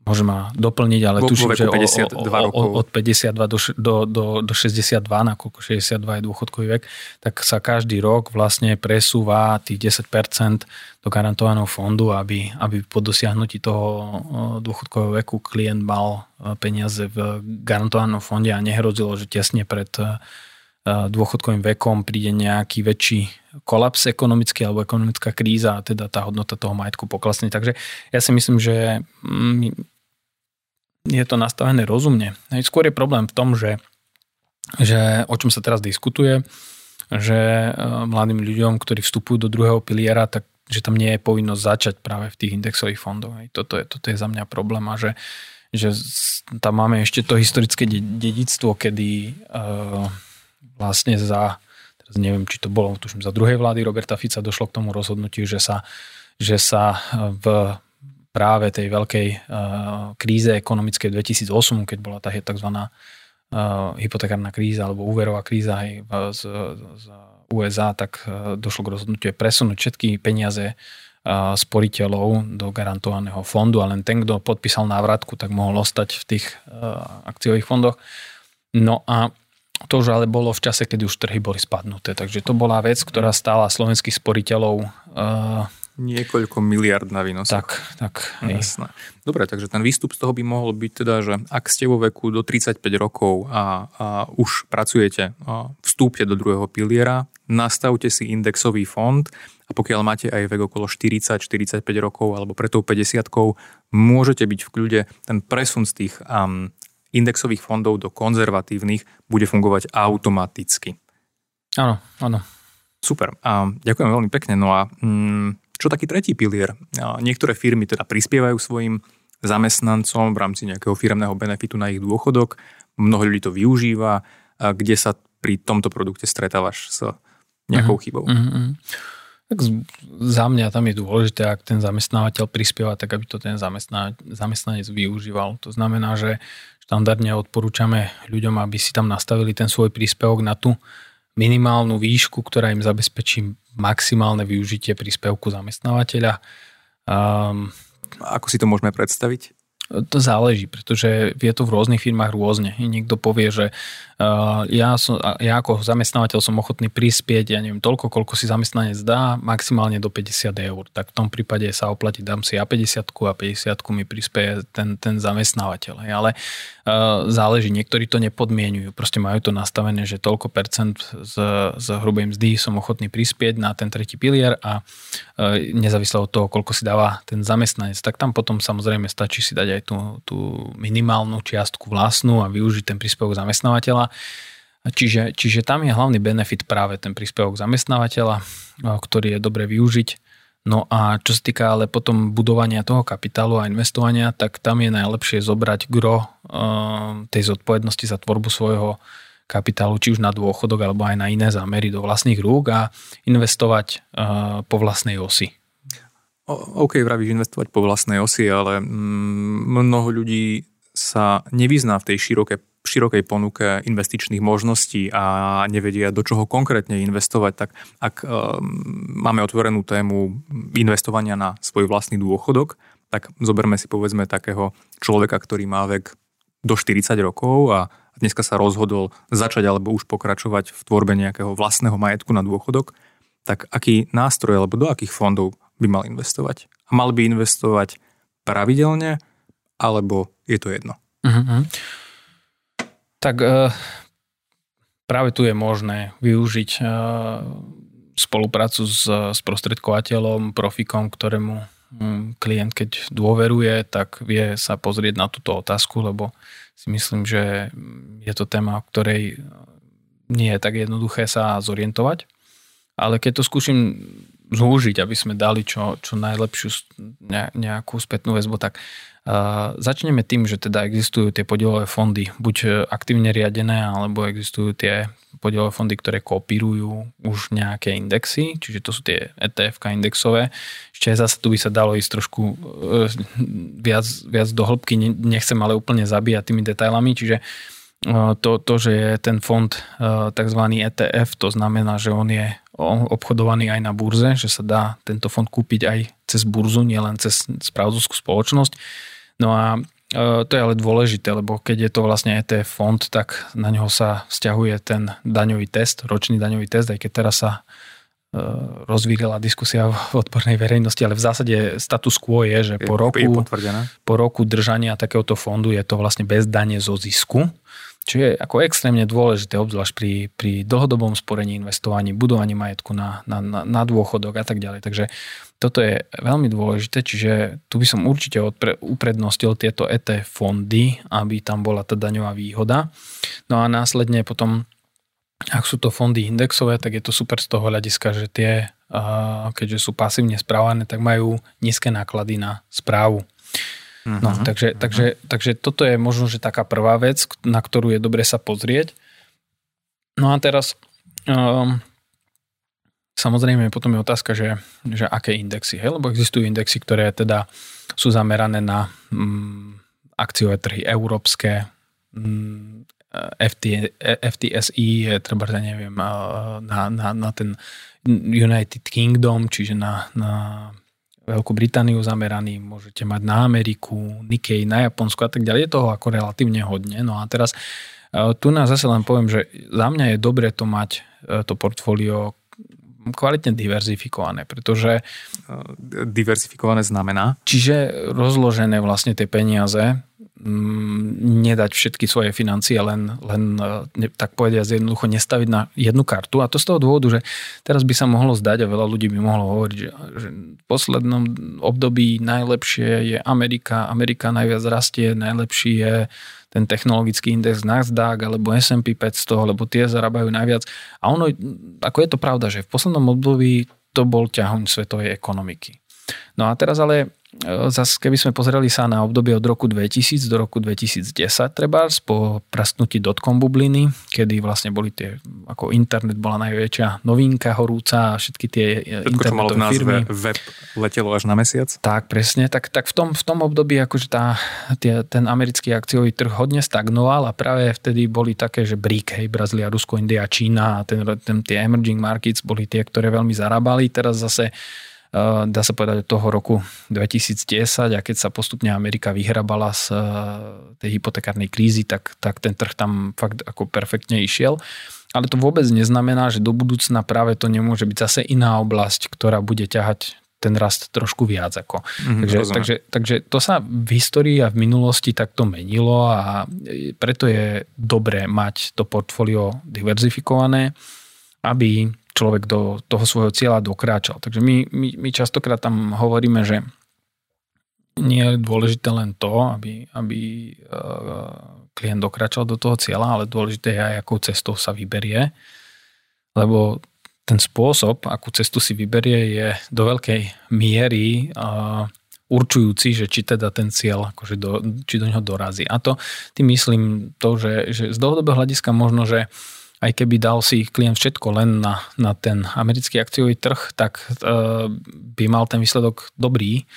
môže ma doplniť, ale tuším, že 52 o, o, o, od 52 do, do, do, do 62, nakoľko 62 je dôchodkový vek, tak sa každý rok vlastne presúva tých 10% do garantovaného fondu, aby, aby po dosiahnutí toho dôchodkového veku klient mal peniaze v garantovanom fonde a nehrozilo, že tesne pred dôchodkovým vekom príde nejaký väčší kolaps ekonomický alebo ekonomická kríza a teda tá hodnota toho majetku poklesne. Takže ja si myslím, že mm, je to nastavené rozumne. Skôr je problém v tom, že, že o čom sa teraz diskutuje, že e, mladým ľuďom, ktorí vstupujú do druhého piliera, tak že tam nie je povinnosť začať práve v tých indexových fondoch. Toto je, toto je za mňa problém a že, že tam máme ešte to historické dedictvo, kedy uh, vlastne za, teraz neviem, či to bolo, tuším, za druhej vlády Roberta Fica došlo k tomu rozhodnutiu, že sa, že sa v práve tej veľkej uh, kríze ekonomickej 2008, keď bola tá tzv. Uh, hypotekárna kríza alebo úverová kríza aj z, z USA, tak uh, došlo k rozhodnutiu presunúť všetky peniaze sporiteľov do garantovaného fondu a len ten, kto podpísal návratku, tak mohol ostať v tých akciových fondoch. No a to už ale bolo v čase, kedy už trhy boli spadnuté. Takže to bola vec, ktorá stála slovenských sporiteľov Niekoľko miliard na výnos. Tak, tak. Jasné. Dobre, takže ten výstup z toho by mohol byť teda, že ak ste vo veku do 35 rokov a, a už pracujete, a vstúpte do druhého piliera, nastavte si indexový fond a pokiaľ máte aj vek okolo 40-45 rokov alebo pre tou 50 môžete byť v kľude. Ten presun z tých um, indexových fondov do konzervatívnych bude fungovať automaticky. Áno, áno. Super. A ďakujem veľmi pekne. No a mm, čo taký tretí pilier? Niektoré firmy teda prispievajú svojim zamestnancom v rámci nejakého firmného benefitu na ich dôchodok. Mnoho ľudí to využíva. Kde sa pri tomto produkte stretávaš s nejakou uh-huh. chybou? Uh-huh. Tak za mňa tam je dôležité, ak ten zamestnávateľ prispieva, tak aby to ten zamestnanec využíval. To znamená, že štandardne odporúčame ľuďom, aby si tam nastavili ten svoj príspevok na tú minimálnu výšku, ktorá im zabezpečí maximálne využitie príspevku zamestnávateľa. Um, Ako si to môžeme predstaviť? To záleží, pretože je to v rôznych firmách rôzne. Niekto povie, že ja, som, ja ako zamestnávateľ som ochotný prispieť, ja neviem, toľko, koľko si zamestnanec dá, maximálne do 50 eur. Tak v tom prípade sa oplatí, dám si ja 50 a 50 mi prispieje ten, ten zamestnávateľ. Ale uh, záleží, niektorí to nepodmienujú. Proste majú to nastavené, že toľko percent z, z hrubej mzdy som ochotný prispieť na ten tretí pilier a uh, nezávisle od toho, koľko si dáva ten zamestnanec, tak tam potom samozrejme stačí si dať aj tú, tú minimálnu čiastku vlastnú a využiť ten príspevok zamestnávateľa. Čiže, čiže tam je hlavný benefit práve ten príspevok zamestnávateľa, ktorý je dobre využiť. No a čo sa týka ale potom budovania toho kapitálu a investovania, tak tam je najlepšie zobrať gro tej zodpovednosti za tvorbu svojho kapitálu, či už na dôchodok alebo aj na iné zámery do vlastných rúk a investovať po vlastnej osi. OK, vravíš investovať po vlastnej osi, ale mm, mnoho ľudí sa nevyzná v tej širokej, širokej ponuke investičných možností a nevedia, do čoho konkrétne investovať, tak ak um, máme otvorenú tému investovania na svoj vlastný dôchodok, tak zoberme si povedzme takého človeka, ktorý má vek do 40 rokov a dneska sa rozhodol začať alebo už pokračovať v tvorbe nejakého vlastného majetku na dôchodok, tak aký nástroj alebo do akých fondov by mal investovať. Mal by investovať pravidelne, alebo je to jedno. Uh-huh. Tak uh, práve tu je možné využiť uh, spoluprácu s sprostredkovateľom, profikom, ktorému um, klient, keď dôveruje, tak vie sa pozrieť na túto otázku, lebo si myslím, že je to téma, o ktorej nie je tak jednoduché sa zorientovať. Ale keď to skúsim zúžiť, aby sme dali čo, čo najlepšiu nejakú spätnú väzbu, tak začneme tým, že teda existujú tie podielové fondy, buď aktívne riadené, alebo existujú tie podielové fondy, ktoré kopírujú už nejaké indexy, čiže to sú tie ETF indexové. Ešte zase tu by sa dalo ísť trošku uh, viac, viac do hĺbky, nechcem ale úplne zabíjať tými detailami, čiže uh, to, to, že je ten fond tzv. ETF, to znamená, že on je obchodovaný aj na burze, že sa dá tento fond kúpiť aj cez burzu, nielen cez spravodovskú spoločnosť. No a e, to je ale dôležité, lebo keď je to vlastne ETF fond, tak na neho sa vzťahuje ten daňový test, ročný daňový test, aj keď teraz sa e, rozvíjala diskusia v odbornej verejnosti, ale v zásade status quo je, že po roku, po roku držania takéhoto fondu je to vlastne bez dane zo zisku. Čo je ako extrémne dôležité, obzvlášť pri, pri dlhodobom sporení, investovaní, budovaní majetku na, na, na, na dôchodok a tak ďalej. Takže toto je veľmi dôležité, čiže tu by som určite odpre, uprednostil tieto ETF fondy, aby tam bola tá daňová výhoda. No a následne potom, ak sú to fondy indexové, tak je to super z toho hľadiska, že tie, keďže sú pasívne správané, tak majú nízke náklady na správu. No, uh-huh. takže, uh-huh. takže, takže toto je možno, že taká prvá vec, na ktorú je dobre sa pozrieť. No a teraz um, samozrejme potom je otázka, že, že aké indexy, hej? lebo existujú indexy, ktoré teda sú zamerané na um, akciové trhy európske, um, FT, FTSE je treba, neviem, na, na, na ten United Kingdom, čiže na, na Veľkú Britániu zameraný, môžete mať na Ameriku, Nikkei, na Japonsku a tak ďalej. Je toho ako relatívne hodne. No a teraz e, tu nás zase len poviem, že za mňa je dobre to mať e, to portfólio kvalitne diverzifikované, pretože... E, diverzifikované znamená? Čiže rozložené vlastne tie peniaze nedať všetky svoje financie, len, len ne, tak povediať jednoducho nestaviť na jednu kartu. A to z toho dôvodu, že teraz by sa mohlo zdať a veľa ľudí by mohlo hovoriť, že, že v poslednom období najlepšie je Amerika, Amerika najviac rastie, najlepší je ten technologický index Nasdaq alebo S&P 500, lebo tie zarábajú najviac. A ono, ako je to pravda, že v poslednom období to bol ťahuň svetovej ekonomiky. No a teraz ale zase keby sme pozreli sa na obdobie od roku 2000 do roku 2010 treba po prastnutí dotcom bubliny, kedy vlastne boli tie, ako internet bola najväčšia novinka horúca a všetky tie Všetko, internetové čo malo v názve firmy. web letelo až na mesiac? Tak, presne. Tak, tak v, tom, v tom období akože tá, tie, ten americký akciový trh hodne stagnoval a práve vtedy boli také, že BRIC, hej, Brazília, Rusko, India, Čína a ten, ten, tie emerging markets boli tie, ktoré veľmi zarábali. Teraz zase dá sa povedať od toho roku 2010 a keď sa postupne Amerika vyhrabala z eh, tej hypotekárnej krízy, tak, tak ten trh tam fakt ako perfektne išiel. Ale to vôbec neznamená, že do budúcna práve to nemôže byť zase iná oblasť, ktorá bude ťahať ten rast trošku viac. Ako. Mm, takže, takže, takže to sa v histórii a v minulosti takto menilo a preto je dobré mať to portfólio diverzifikované, aby človek do toho svojho cieľa dokráčal. Takže my, my, my častokrát tam hovoríme, že nie je dôležité len to, aby, aby uh, klient dokráčal do toho cieľa, ale dôležité je aj, akou cestou sa vyberie, lebo ten spôsob, akú cestu si vyberie, je do veľkej miery uh, určujúci, že či teda ten cieľ, akože do, či do neho dorazí. A to tým myslím to, že, že z dlhodobého hľadiska možno, že uh, aj keby dal si klient všetko len na, na ten americký akciový trh, tak e, by mal ten výsledok dobrý,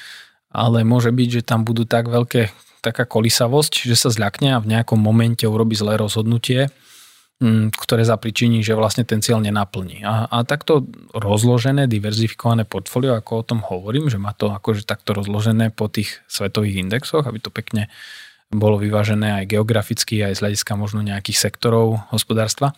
ale môže byť, že tam budú tak veľké taká kolisavosť, že sa zľakne a v nejakom momente urobí zlé rozhodnutie, ktoré zapričiní, že vlastne ten cieľ nenaplní. A, a takto rozložené, diverzifikované portfólio, ako o tom hovorím, že má to akože takto rozložené po tých svetových indexoch, aby to pekne bolo vyvážené aj geograficky, aj z hľadiska možno nejakých sektorov hospodárstva,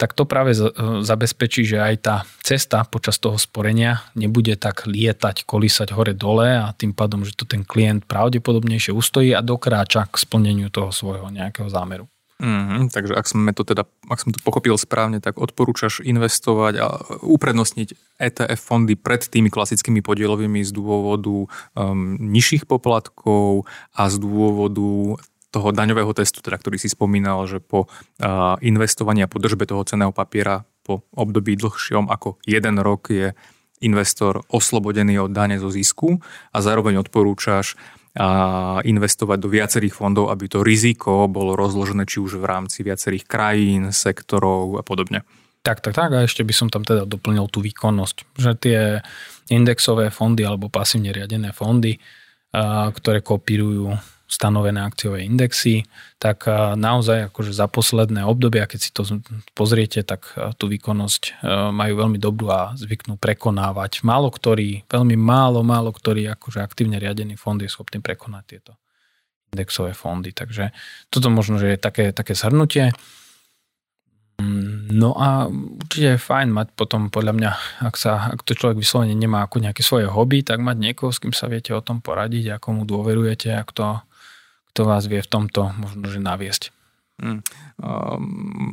tak to práve zabezpečí, že aj tá cesta počas toho sporenia nebude tak lietať, kolísať hore-dole a tým pádom, že to ten klient pravdepodobnejšie ustojí a dokráča k splneniu toho svojho nejakého zámeru. Mm-hmm, takže ak sme to teda, ak som to pochopil správne, tak odporúčaš investovať a uprednostniť ETF fondy pred tými klasickými podielovými z dôvodu um, nižších poplatkov a z dôvodu toho daňového testu, teda, ktorý si spomínal, že po uh, investovaní a po držbe toho ceného papiera po období dlhšom ako jeden rok je investor oslobodený od dane zo zisku a zároveň odporúčaš a investovať do viacerých fondov, aby to riziko bolo rozložené či už v rámci viacerých krajín, sektorov a podobne. Tak, tak, tak. A ešte by som tam teda doplnil tú výkonnosť, že tie indexové fondy alebo pasívne riadené fondy, ktoré kopírujú stanovené akciové indexy, tak naozaj akože za posledné obdobie, keď si to pozriete, tak tú výkonnosť majú veľmi dobrú a zvyknú prekonávať. Málo ktorý, veľmi málo, málo ktorý akože aktívne riadený fond je schopný prekonať tieto indexové fondy. Takže toto možno, že je také, také zhrnutie. No a určite je fajn mať potom, podľa mňa, ak, sa, ak to človek vyslovene nemá ako nejaké svoje hobby, tak mať niekoho, s kým sa viete o tom poradiť, ako mu dôverujete, ak to kto vás vie v tomto možno že naviesť. Hmm.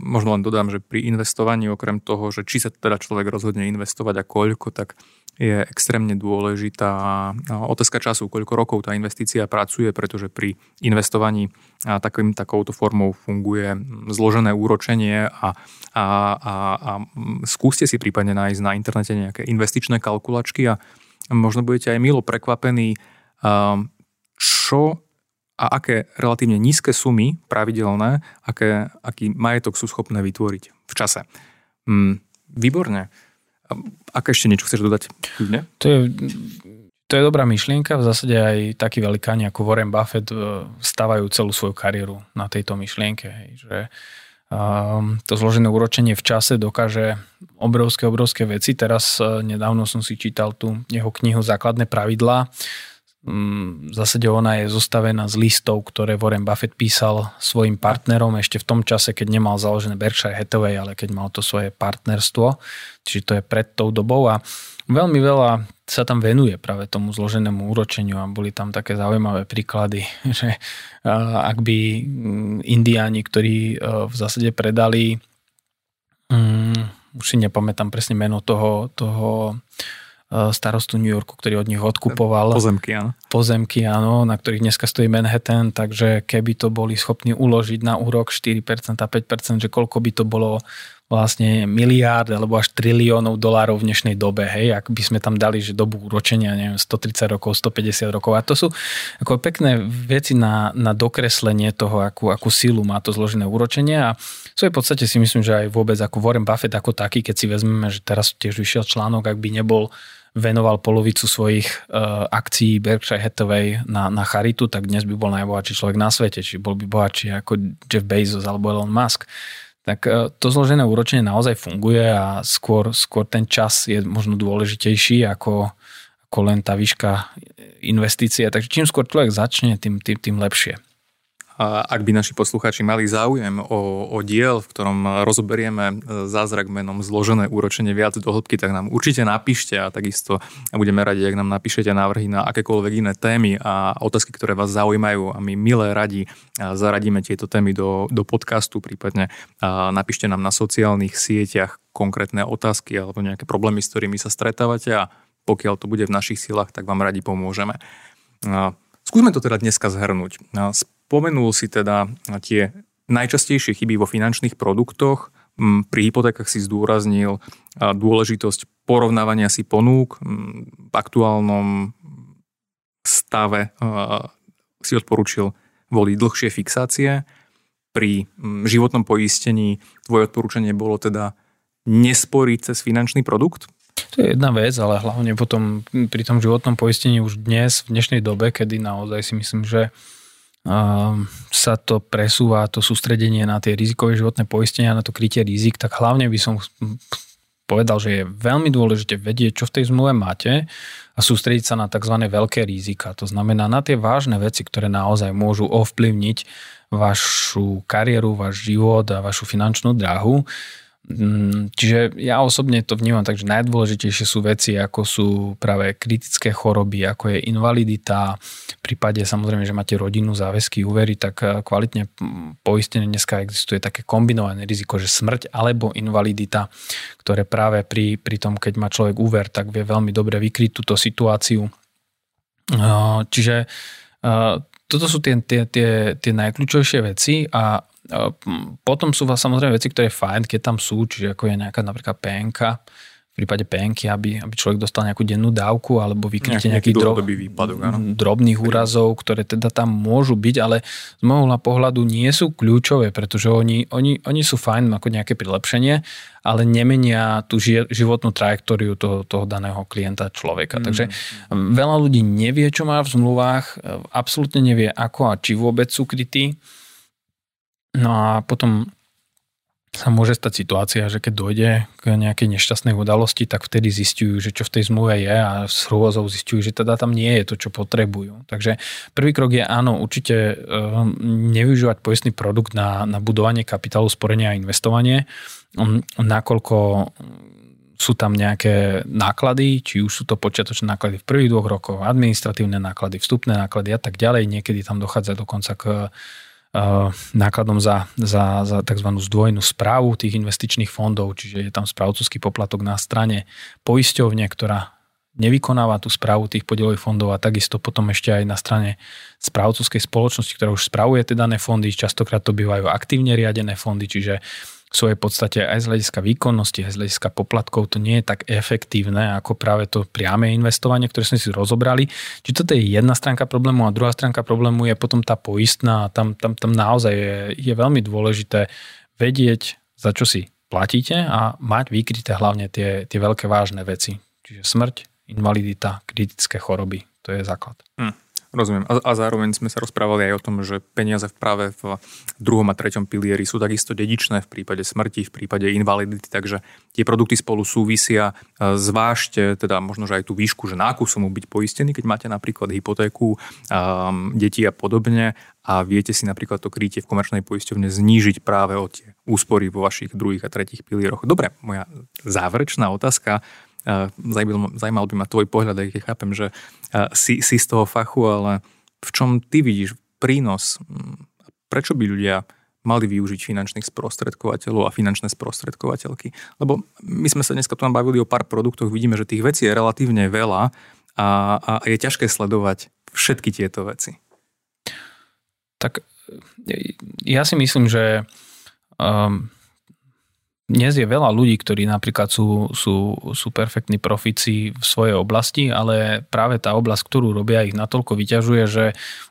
možno len dodám, že pri investovaní okrem toho, že či sa teda človek rozhodne investovať a koľko, tak je extrémne dôležitá otázka času, koľko rokov tá investícia pracuje, pretože pri investovaní takým, takouto formou funguje zložené úročenie a, a, a, a skúste si prípadne nájsť na internete nejaké investičné kalkulačky a možno budete aj milo prekvapení, čo a aké relatívne nízke sumy pravidelné, aké, aký majetok sú schopné vytvoriť v čase. Mm, výborne. Ak ešte niečo chceš dodať? Ne? To je, to je dobrá myšlienka. V zásade aj takí velikáni ako Warren Buffett e, stávajú celú svoju kariéru na tejto myšlienke. Hej, že to zložené úročenie v čase dokáže obrovské, obrovské veci. Teraz uh, nedávno som si čítal tú jeho knihu Základné pravidlá v zásade ona je zostavená z listov, ktoré Warren Buffett písal svojim partnerom ešte v tom čase, keď nemal založené Berkshire Hathaway, ale keď mal to svoje partnerstvo, čiže to je pred tou dobou a veľmi veľa sa tam venuje práve tomu zloženému úročeniu a boli tam také zaujímavé príklady, že ak by mm, indiáni, ktorí v zásade predali, um, už si nepamätám presne meno toho, toho E, starostu New Yorku, ktorý od nich odkupoval. Pozemky, áno. Pozemky, áno, na ktorých dneska stojí Manhattan, takže keby to boli schopní uložiť na úrok 4%, 5%, že koľko by to bolo vlastne miliárd alebo až triliónov dolárov v dnešnej dobe, hej, ak by sme tam dali, že dobu ročenia, neviem, 130 rokov, 150 rokov. A to sú ako pekné veci na, na dokreslenie toho, akú, akú sílu má to zložené úročenie a v svojej podstate si myslím, že aj vôbec ako Warren Buffett ako taký, keď si vezmeme, že teraz tiež vyšiel článok, ak by nebol venoval polovicu svojich uh, akcií Berkshire Hathaway na, na charitu, tak dnes by bol najbohatší človek na svete, či bol by bohatší ako Jeff Bezos alebo Elon Musk. Tak uh, to zložené úročenie naozaj funguje a skôr, skôr ten čas je možno dôležitejší ako, ako len tá výška investície. Takže čím skôr človek začne, tým, tým, tým lepšie. Ak by naši poslucháči mali záujem o, o diel, v ktorom rozoberieme e, zázrak menom zložené úročenie viac do hĺbky, tak nám určite napíšte a takisto budeme radi, ak nám napíšete návrhy na akékoľvek iné témy a otázky, ktoré vás zaujímajú a my milé radi zaradíme tieto témy do, do podcastu, prípadne napíšte nám na sociálnych sieťach konkrétne otázky alebo nejaké problémy, s ktorými sa stretávate a pokiaľ to bude v našich silách, tak vám radi pomôžeme. Skúsme to teda dneska zhrnúť. Spomenul si teda tie najčastejšie chyby vo finančných produktoch. Pri hypotékach si zdôraznil dôležitosť porovnávania si ponúk. V aktuálnom stave si odporučil voliť dlhšie fixácie. Pri životnom poistení tvoje odporúčanie bolo teda nesporiť cez finančný produkt? To je jedna vec, ale hlavne potom pri tom životnom poistení už dnes, v dnešnej dobe, kedy naozaj si myslím, že sa to presúva, to sústredenie na tie rizikové životné poistenia, na to krytie rizik, tak hlavne by som povedal, že je veľmi dôležité vedieť, čo v tej zmluve máte a sústrediť sa na tzv. veľké rizika. To znamená na tie vážne veci, ktoré naozaj môžu ovplyvniť vašu kariéru, váš život a vašu finančnú dráhu čiže ja osobne to vnímam tak, že najdôležitejšie sú veci, ako sú práve kritické choroby, ako je invalidita. V prípade samozrejme, že máte rodinu, záväzky, úvery, tak eh, kvalitne poistené dneska existuje také kombinované riziko, že smrť alebo invalidita, ktoré práve pri, pri tom, keď má človek úver, tak vie veľmi dobre vykryť túto situáciu. Eh, čiže eh, toto sú tie, tie, tie, tie najkľúčovejšie veci a potom sú samozrejme veci, ktoré je fajn, keď tam sú, čiže ako je nejaká napríklad PNK, v prípade PNK, aby, aby človek dostal nejakú dennú dávku alebo vykrytie nejakých dro- výpadok, drobných úrazov, ktoré teda tam môžu byť, ale z môjho pohľadu nie sú kľúčové, pretože oni, oni, oni sú fajn ako nejaké prilepšenie, ale nemenia tú životnú trajektóriu toho, toho daného klienta človeka. Mm. Takže veľa ľudí nevie, čo má v zmluvách, absolútne nevie ako a či vôbec sú krytí No a potom sa môže stať situácia, že keď dojde k nejakej nešťastnej udalosti, tak vtedy zistujú, že čo v tej zmluve je a s hrôzou zistujú, že teda tam nie je to, čo potrebujú. Takže prvý krok je áno, určite ehm, nevyužívať poistný produkt na, na budovanie kapitálu, sporenie a investovanie, um, nakoľko sú tam nejaké náklady, či už sú to počiatočné náklady v prvých dvoch rokoch, administratívne náklady, vstupné náklady a tak ďalej. Niekedy tam dochádza dokonca k Eh, nákladom za, za, za tzv. zdvojenú správu tých investičných fondov, čiže je tam správcovský poplatok na strane poisťovne, ktorá nevykonáva tú správu tých podielových fondov a takisto potom ešte aj na strane správcovskej spoločnosti, ktorá už spravuje tie dané fondy, častokrát to bývajú aktívne riadené fondy, čiže v svojej podstate aj z hľadiska výkonnosti, aj z hľadiska poplatkov to nie je tak efektívne ako práve to priame investovanie, ktoré sme si rozobrali. Či toto je jedna stránka problému a druhá stránka problému je potom tá poistná tam, tam, tam naozaj je, je veľmi dôležité vedieť, za čo si platíte a mať vykryté hlavne tie, tie veľké vážne veci. Čiže smrť, invalidita, kritické choroby, to je základ. Hm. Rozumiem. A, a zároveň sme sa rozprávali aj o tom, že peniaze práve v druhom a treťom pilieri sú takisto dedičné v prípade smrti, v prípade invalidity, takže tie produkty spolu súvisia. E, zvážte teda možno, že aj tú výšku, že na akú sumu byť poistený, keď máte napríklad hypotéku, um, deti a podobne a viete si napríklad to krytie v komerčnej poisťovne znížiť práve o tie úspory vo vašich druhých a tretích pilieroch. Dobre, moja záverečná otázka Zajímal, by ma tvoj pohľad, aj keď chápem, že si, si z toho fachu, ale v čom ty vidíš prínos? Prečo by ľudia mali využiť finančných sprostredkovateľov a finančné sprostredkovateľky? Lebo my sme sa dneska tu bavili o pár produktoch, vidíme, že tých vecí je relatívne veľa a, a je ťažké sledovať všetky tieto veci. Tak ja si myslím, že um, dnes je veľa ľudí, ktorí napríklad sú, sú, sú perfektní profici v svojej oblasti, ale práve tá oblasť, ktorú robia, ich natoľko vyťažuje, že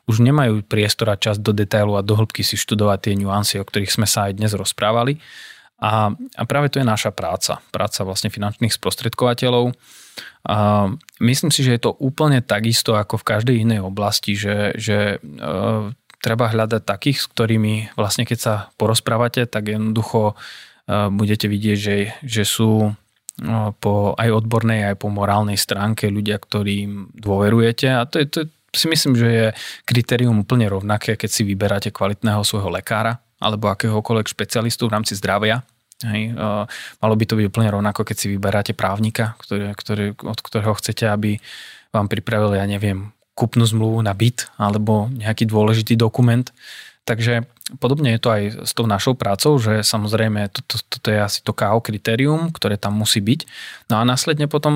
už nemajú priestor a čas do detailu a do hĺbky si študovať tie nuancy, o ktorých sme sa aj dnes rozprávali. A, a práve to je naša práca. Práca vlastne finančných sprostredkovateľov. A myslím si, že je to úplne takisto ako v každej inej oblasti, že, že e, treba hľadať takých, s ktorými vlastne keď sa porozprávate, tak jednoducho budete vidieť, že, že sú po aj odbornej, aj po morálnej stránke ľudia, ktorým dôverujete a to, je, to si myslím, že je kritérium úplne rovnaké, keď si vyberáte kvalitného svojho lekára alebo akéhokoľvek špecialistu v rámci zdravia. Hej, malo by to byť úplne rovnako, keď si vyberáte právnika, ktorý, ktorý, od ktorého chcete, aby vám pripravil, ja neviem, kupnú zmluvu na byt alebo nejaký dôležitý dokument. Takže podobne je to aj s tou našou prácou, že samozrejme toto, toto je asi to KO kritérium, ktoré tam musí byť. No a následne potom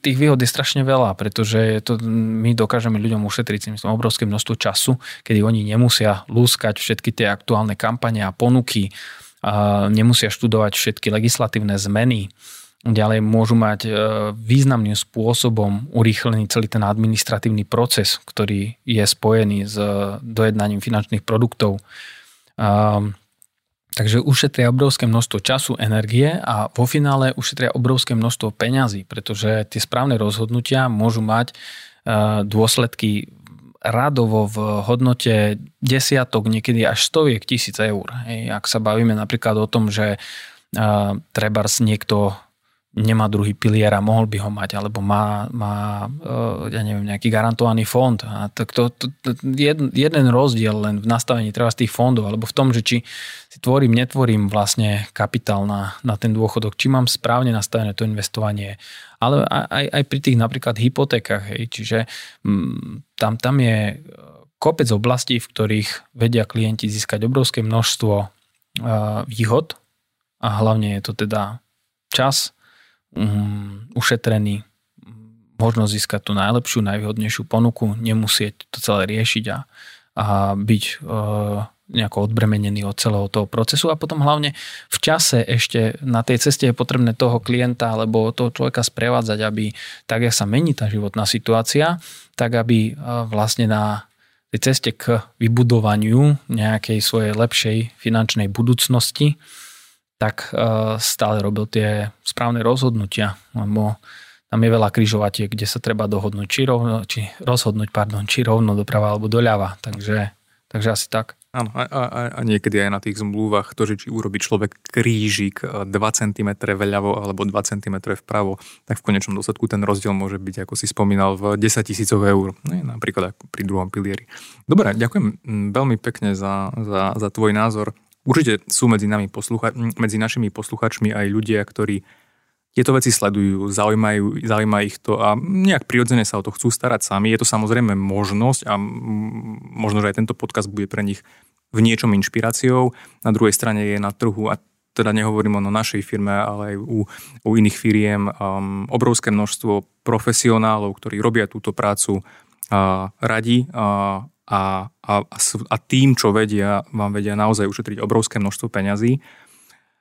tých výhod je strašne veľa, pretože to, my dokážeme ľuďom ušetriť myslím, obrovské množstvo času, kedy oni nemusia lúskať všetky tie aktuálne kampane a ponuky, a nemusia študovať všetky legislatívne zmeny, Ďalej môžu mať e, významným spôsobom urýchlený celý ten administratívny proces, ktorý je spojený s dojednaním finančných produktov. Takže ušetria obrovské množstvo času, energie a vo finále ušetria obrovské množstvo peňazí, pretože tie správne rozhodnutia môžu mať e, dôsledky radovo v hodnote desiatok, niekedy až stoviek tisíc eur. ak sa bavíme napríklad o tom, že e, trebárs niekto nemá druhý pilier a mohol by ho mať, alebo má, má e, ja neviem, nejaký garantovaný fond. A tak to, to, to jeden, jeden rozdiel len v nastavení treba z tých fondov, alebo v tom, že či si tvorím, netvorím vlastne kapitál na, na ten dôchodok, či mám správne nastavené to investovanie, ale aj, aj pri tých napríklad hypotékach, hej, čiže m, mm, tam, tam je kopec oblastí, v ktorých vedia klienti získať obrovské množstvo uh, výhod a hlavne je to teda čas, um, ušetrený, možnosť získať tú najlepšiu, najvýhodnejšiu ponuku, nemusieť to celé riešiť a, a byť e, nejako odbremenený od celého toho procesu. A potom hlavne v čase ešte na tej ceste je potrebné toho klienta alebo toho človeka sprevádzať, aby tak, jak sa mení tá životná situácia, tak aby e, vlastne na tej ceste k vybudovaniu nejakej svojej lepšej finančnej budúcnosti tak e, stále robil tie správne rozhodnutia, lebo tam je veľa križovatiek, kde sa treba dohodnúť, či, rovno, či rozhodnúť, pardon, či rovno doprava alebo doľava. Takže, takže asi tak. Áno, a, a, a niekedy aj na tých zmluvách to, že či urobí človek krížik 2 cm veľavo alebo 2 cm vpravo, tak v konečnom dôsledku ten rozdiel môže byť, ako si spomínal, v 10 tisícoch eur. Ne, napríklad pri druhom pilieri. Dobre, ďakujem veľmi pekne za, za, za tvoj názor. Určite sú medzi, nami poslucha- medzi našimi posluchačmi aj ľudia, ktorí tieto veci sledujú, zaujímajú, zaujíma ich to a nejak prirodzene sa o to chcú starať sami. Je to samozrejme možnosť a možno, že aj tento podcast bude pre nich v niečom inšpiráciou. Na druhej strane je na trhu, a teda nehovorím o našej firme, ale aj u, u iných firiem, um, obrovské množstvo profesionálov, ktorí robia túto prácu uh, radi uh, a, a, a tým, čo vedia, vám vedia naozaj ušetriť obrovské množstvo peňazí.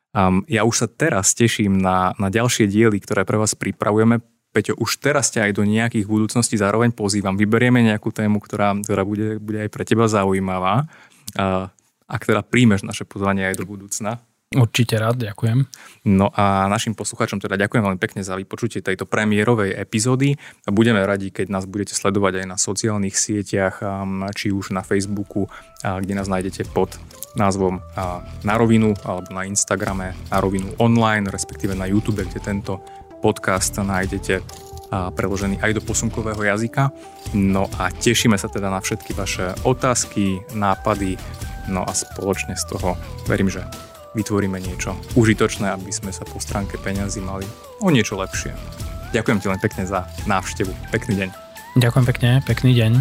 Um, ja už sa teraz teším na, na ďalšie diely, ktoré pre vás pripravujeme. Peťo, už teraz ťa aj do nejakých budúcností zároveň pozývam. Vyberieme nejakú tému, ktorá, ktorá bude, bude aj pre teba zaujímavá. Uh, ak teda príjmeš naše pozvanie aj do budúcna. Určite rád, ďakujem. No a našim poslucháčom teda ďakujem veľmi pekne za vypočutie tejto premiérovej epizódy a budeme radi, keď nás budete sledovať aj na sociálnych sieťach, či už na Facebooku, kde nás nájdete pod názvom Na rovinu alebo na Instagrame Na rovinu online, respektíve na YouTube, kde tento podcast nájdete preložený aj do posunkového jazyka. No a tešíme sa teda na všetky vaše otázky, nápady, no a spoločne z toho verím, že vytvoríme niečo užitočné, aby sme sa po stránke peňazí mali o niečo lepšie. Ďakujem ti len pekne za návštevu. Pekný deň. Ďakujem pekne, pekný deň.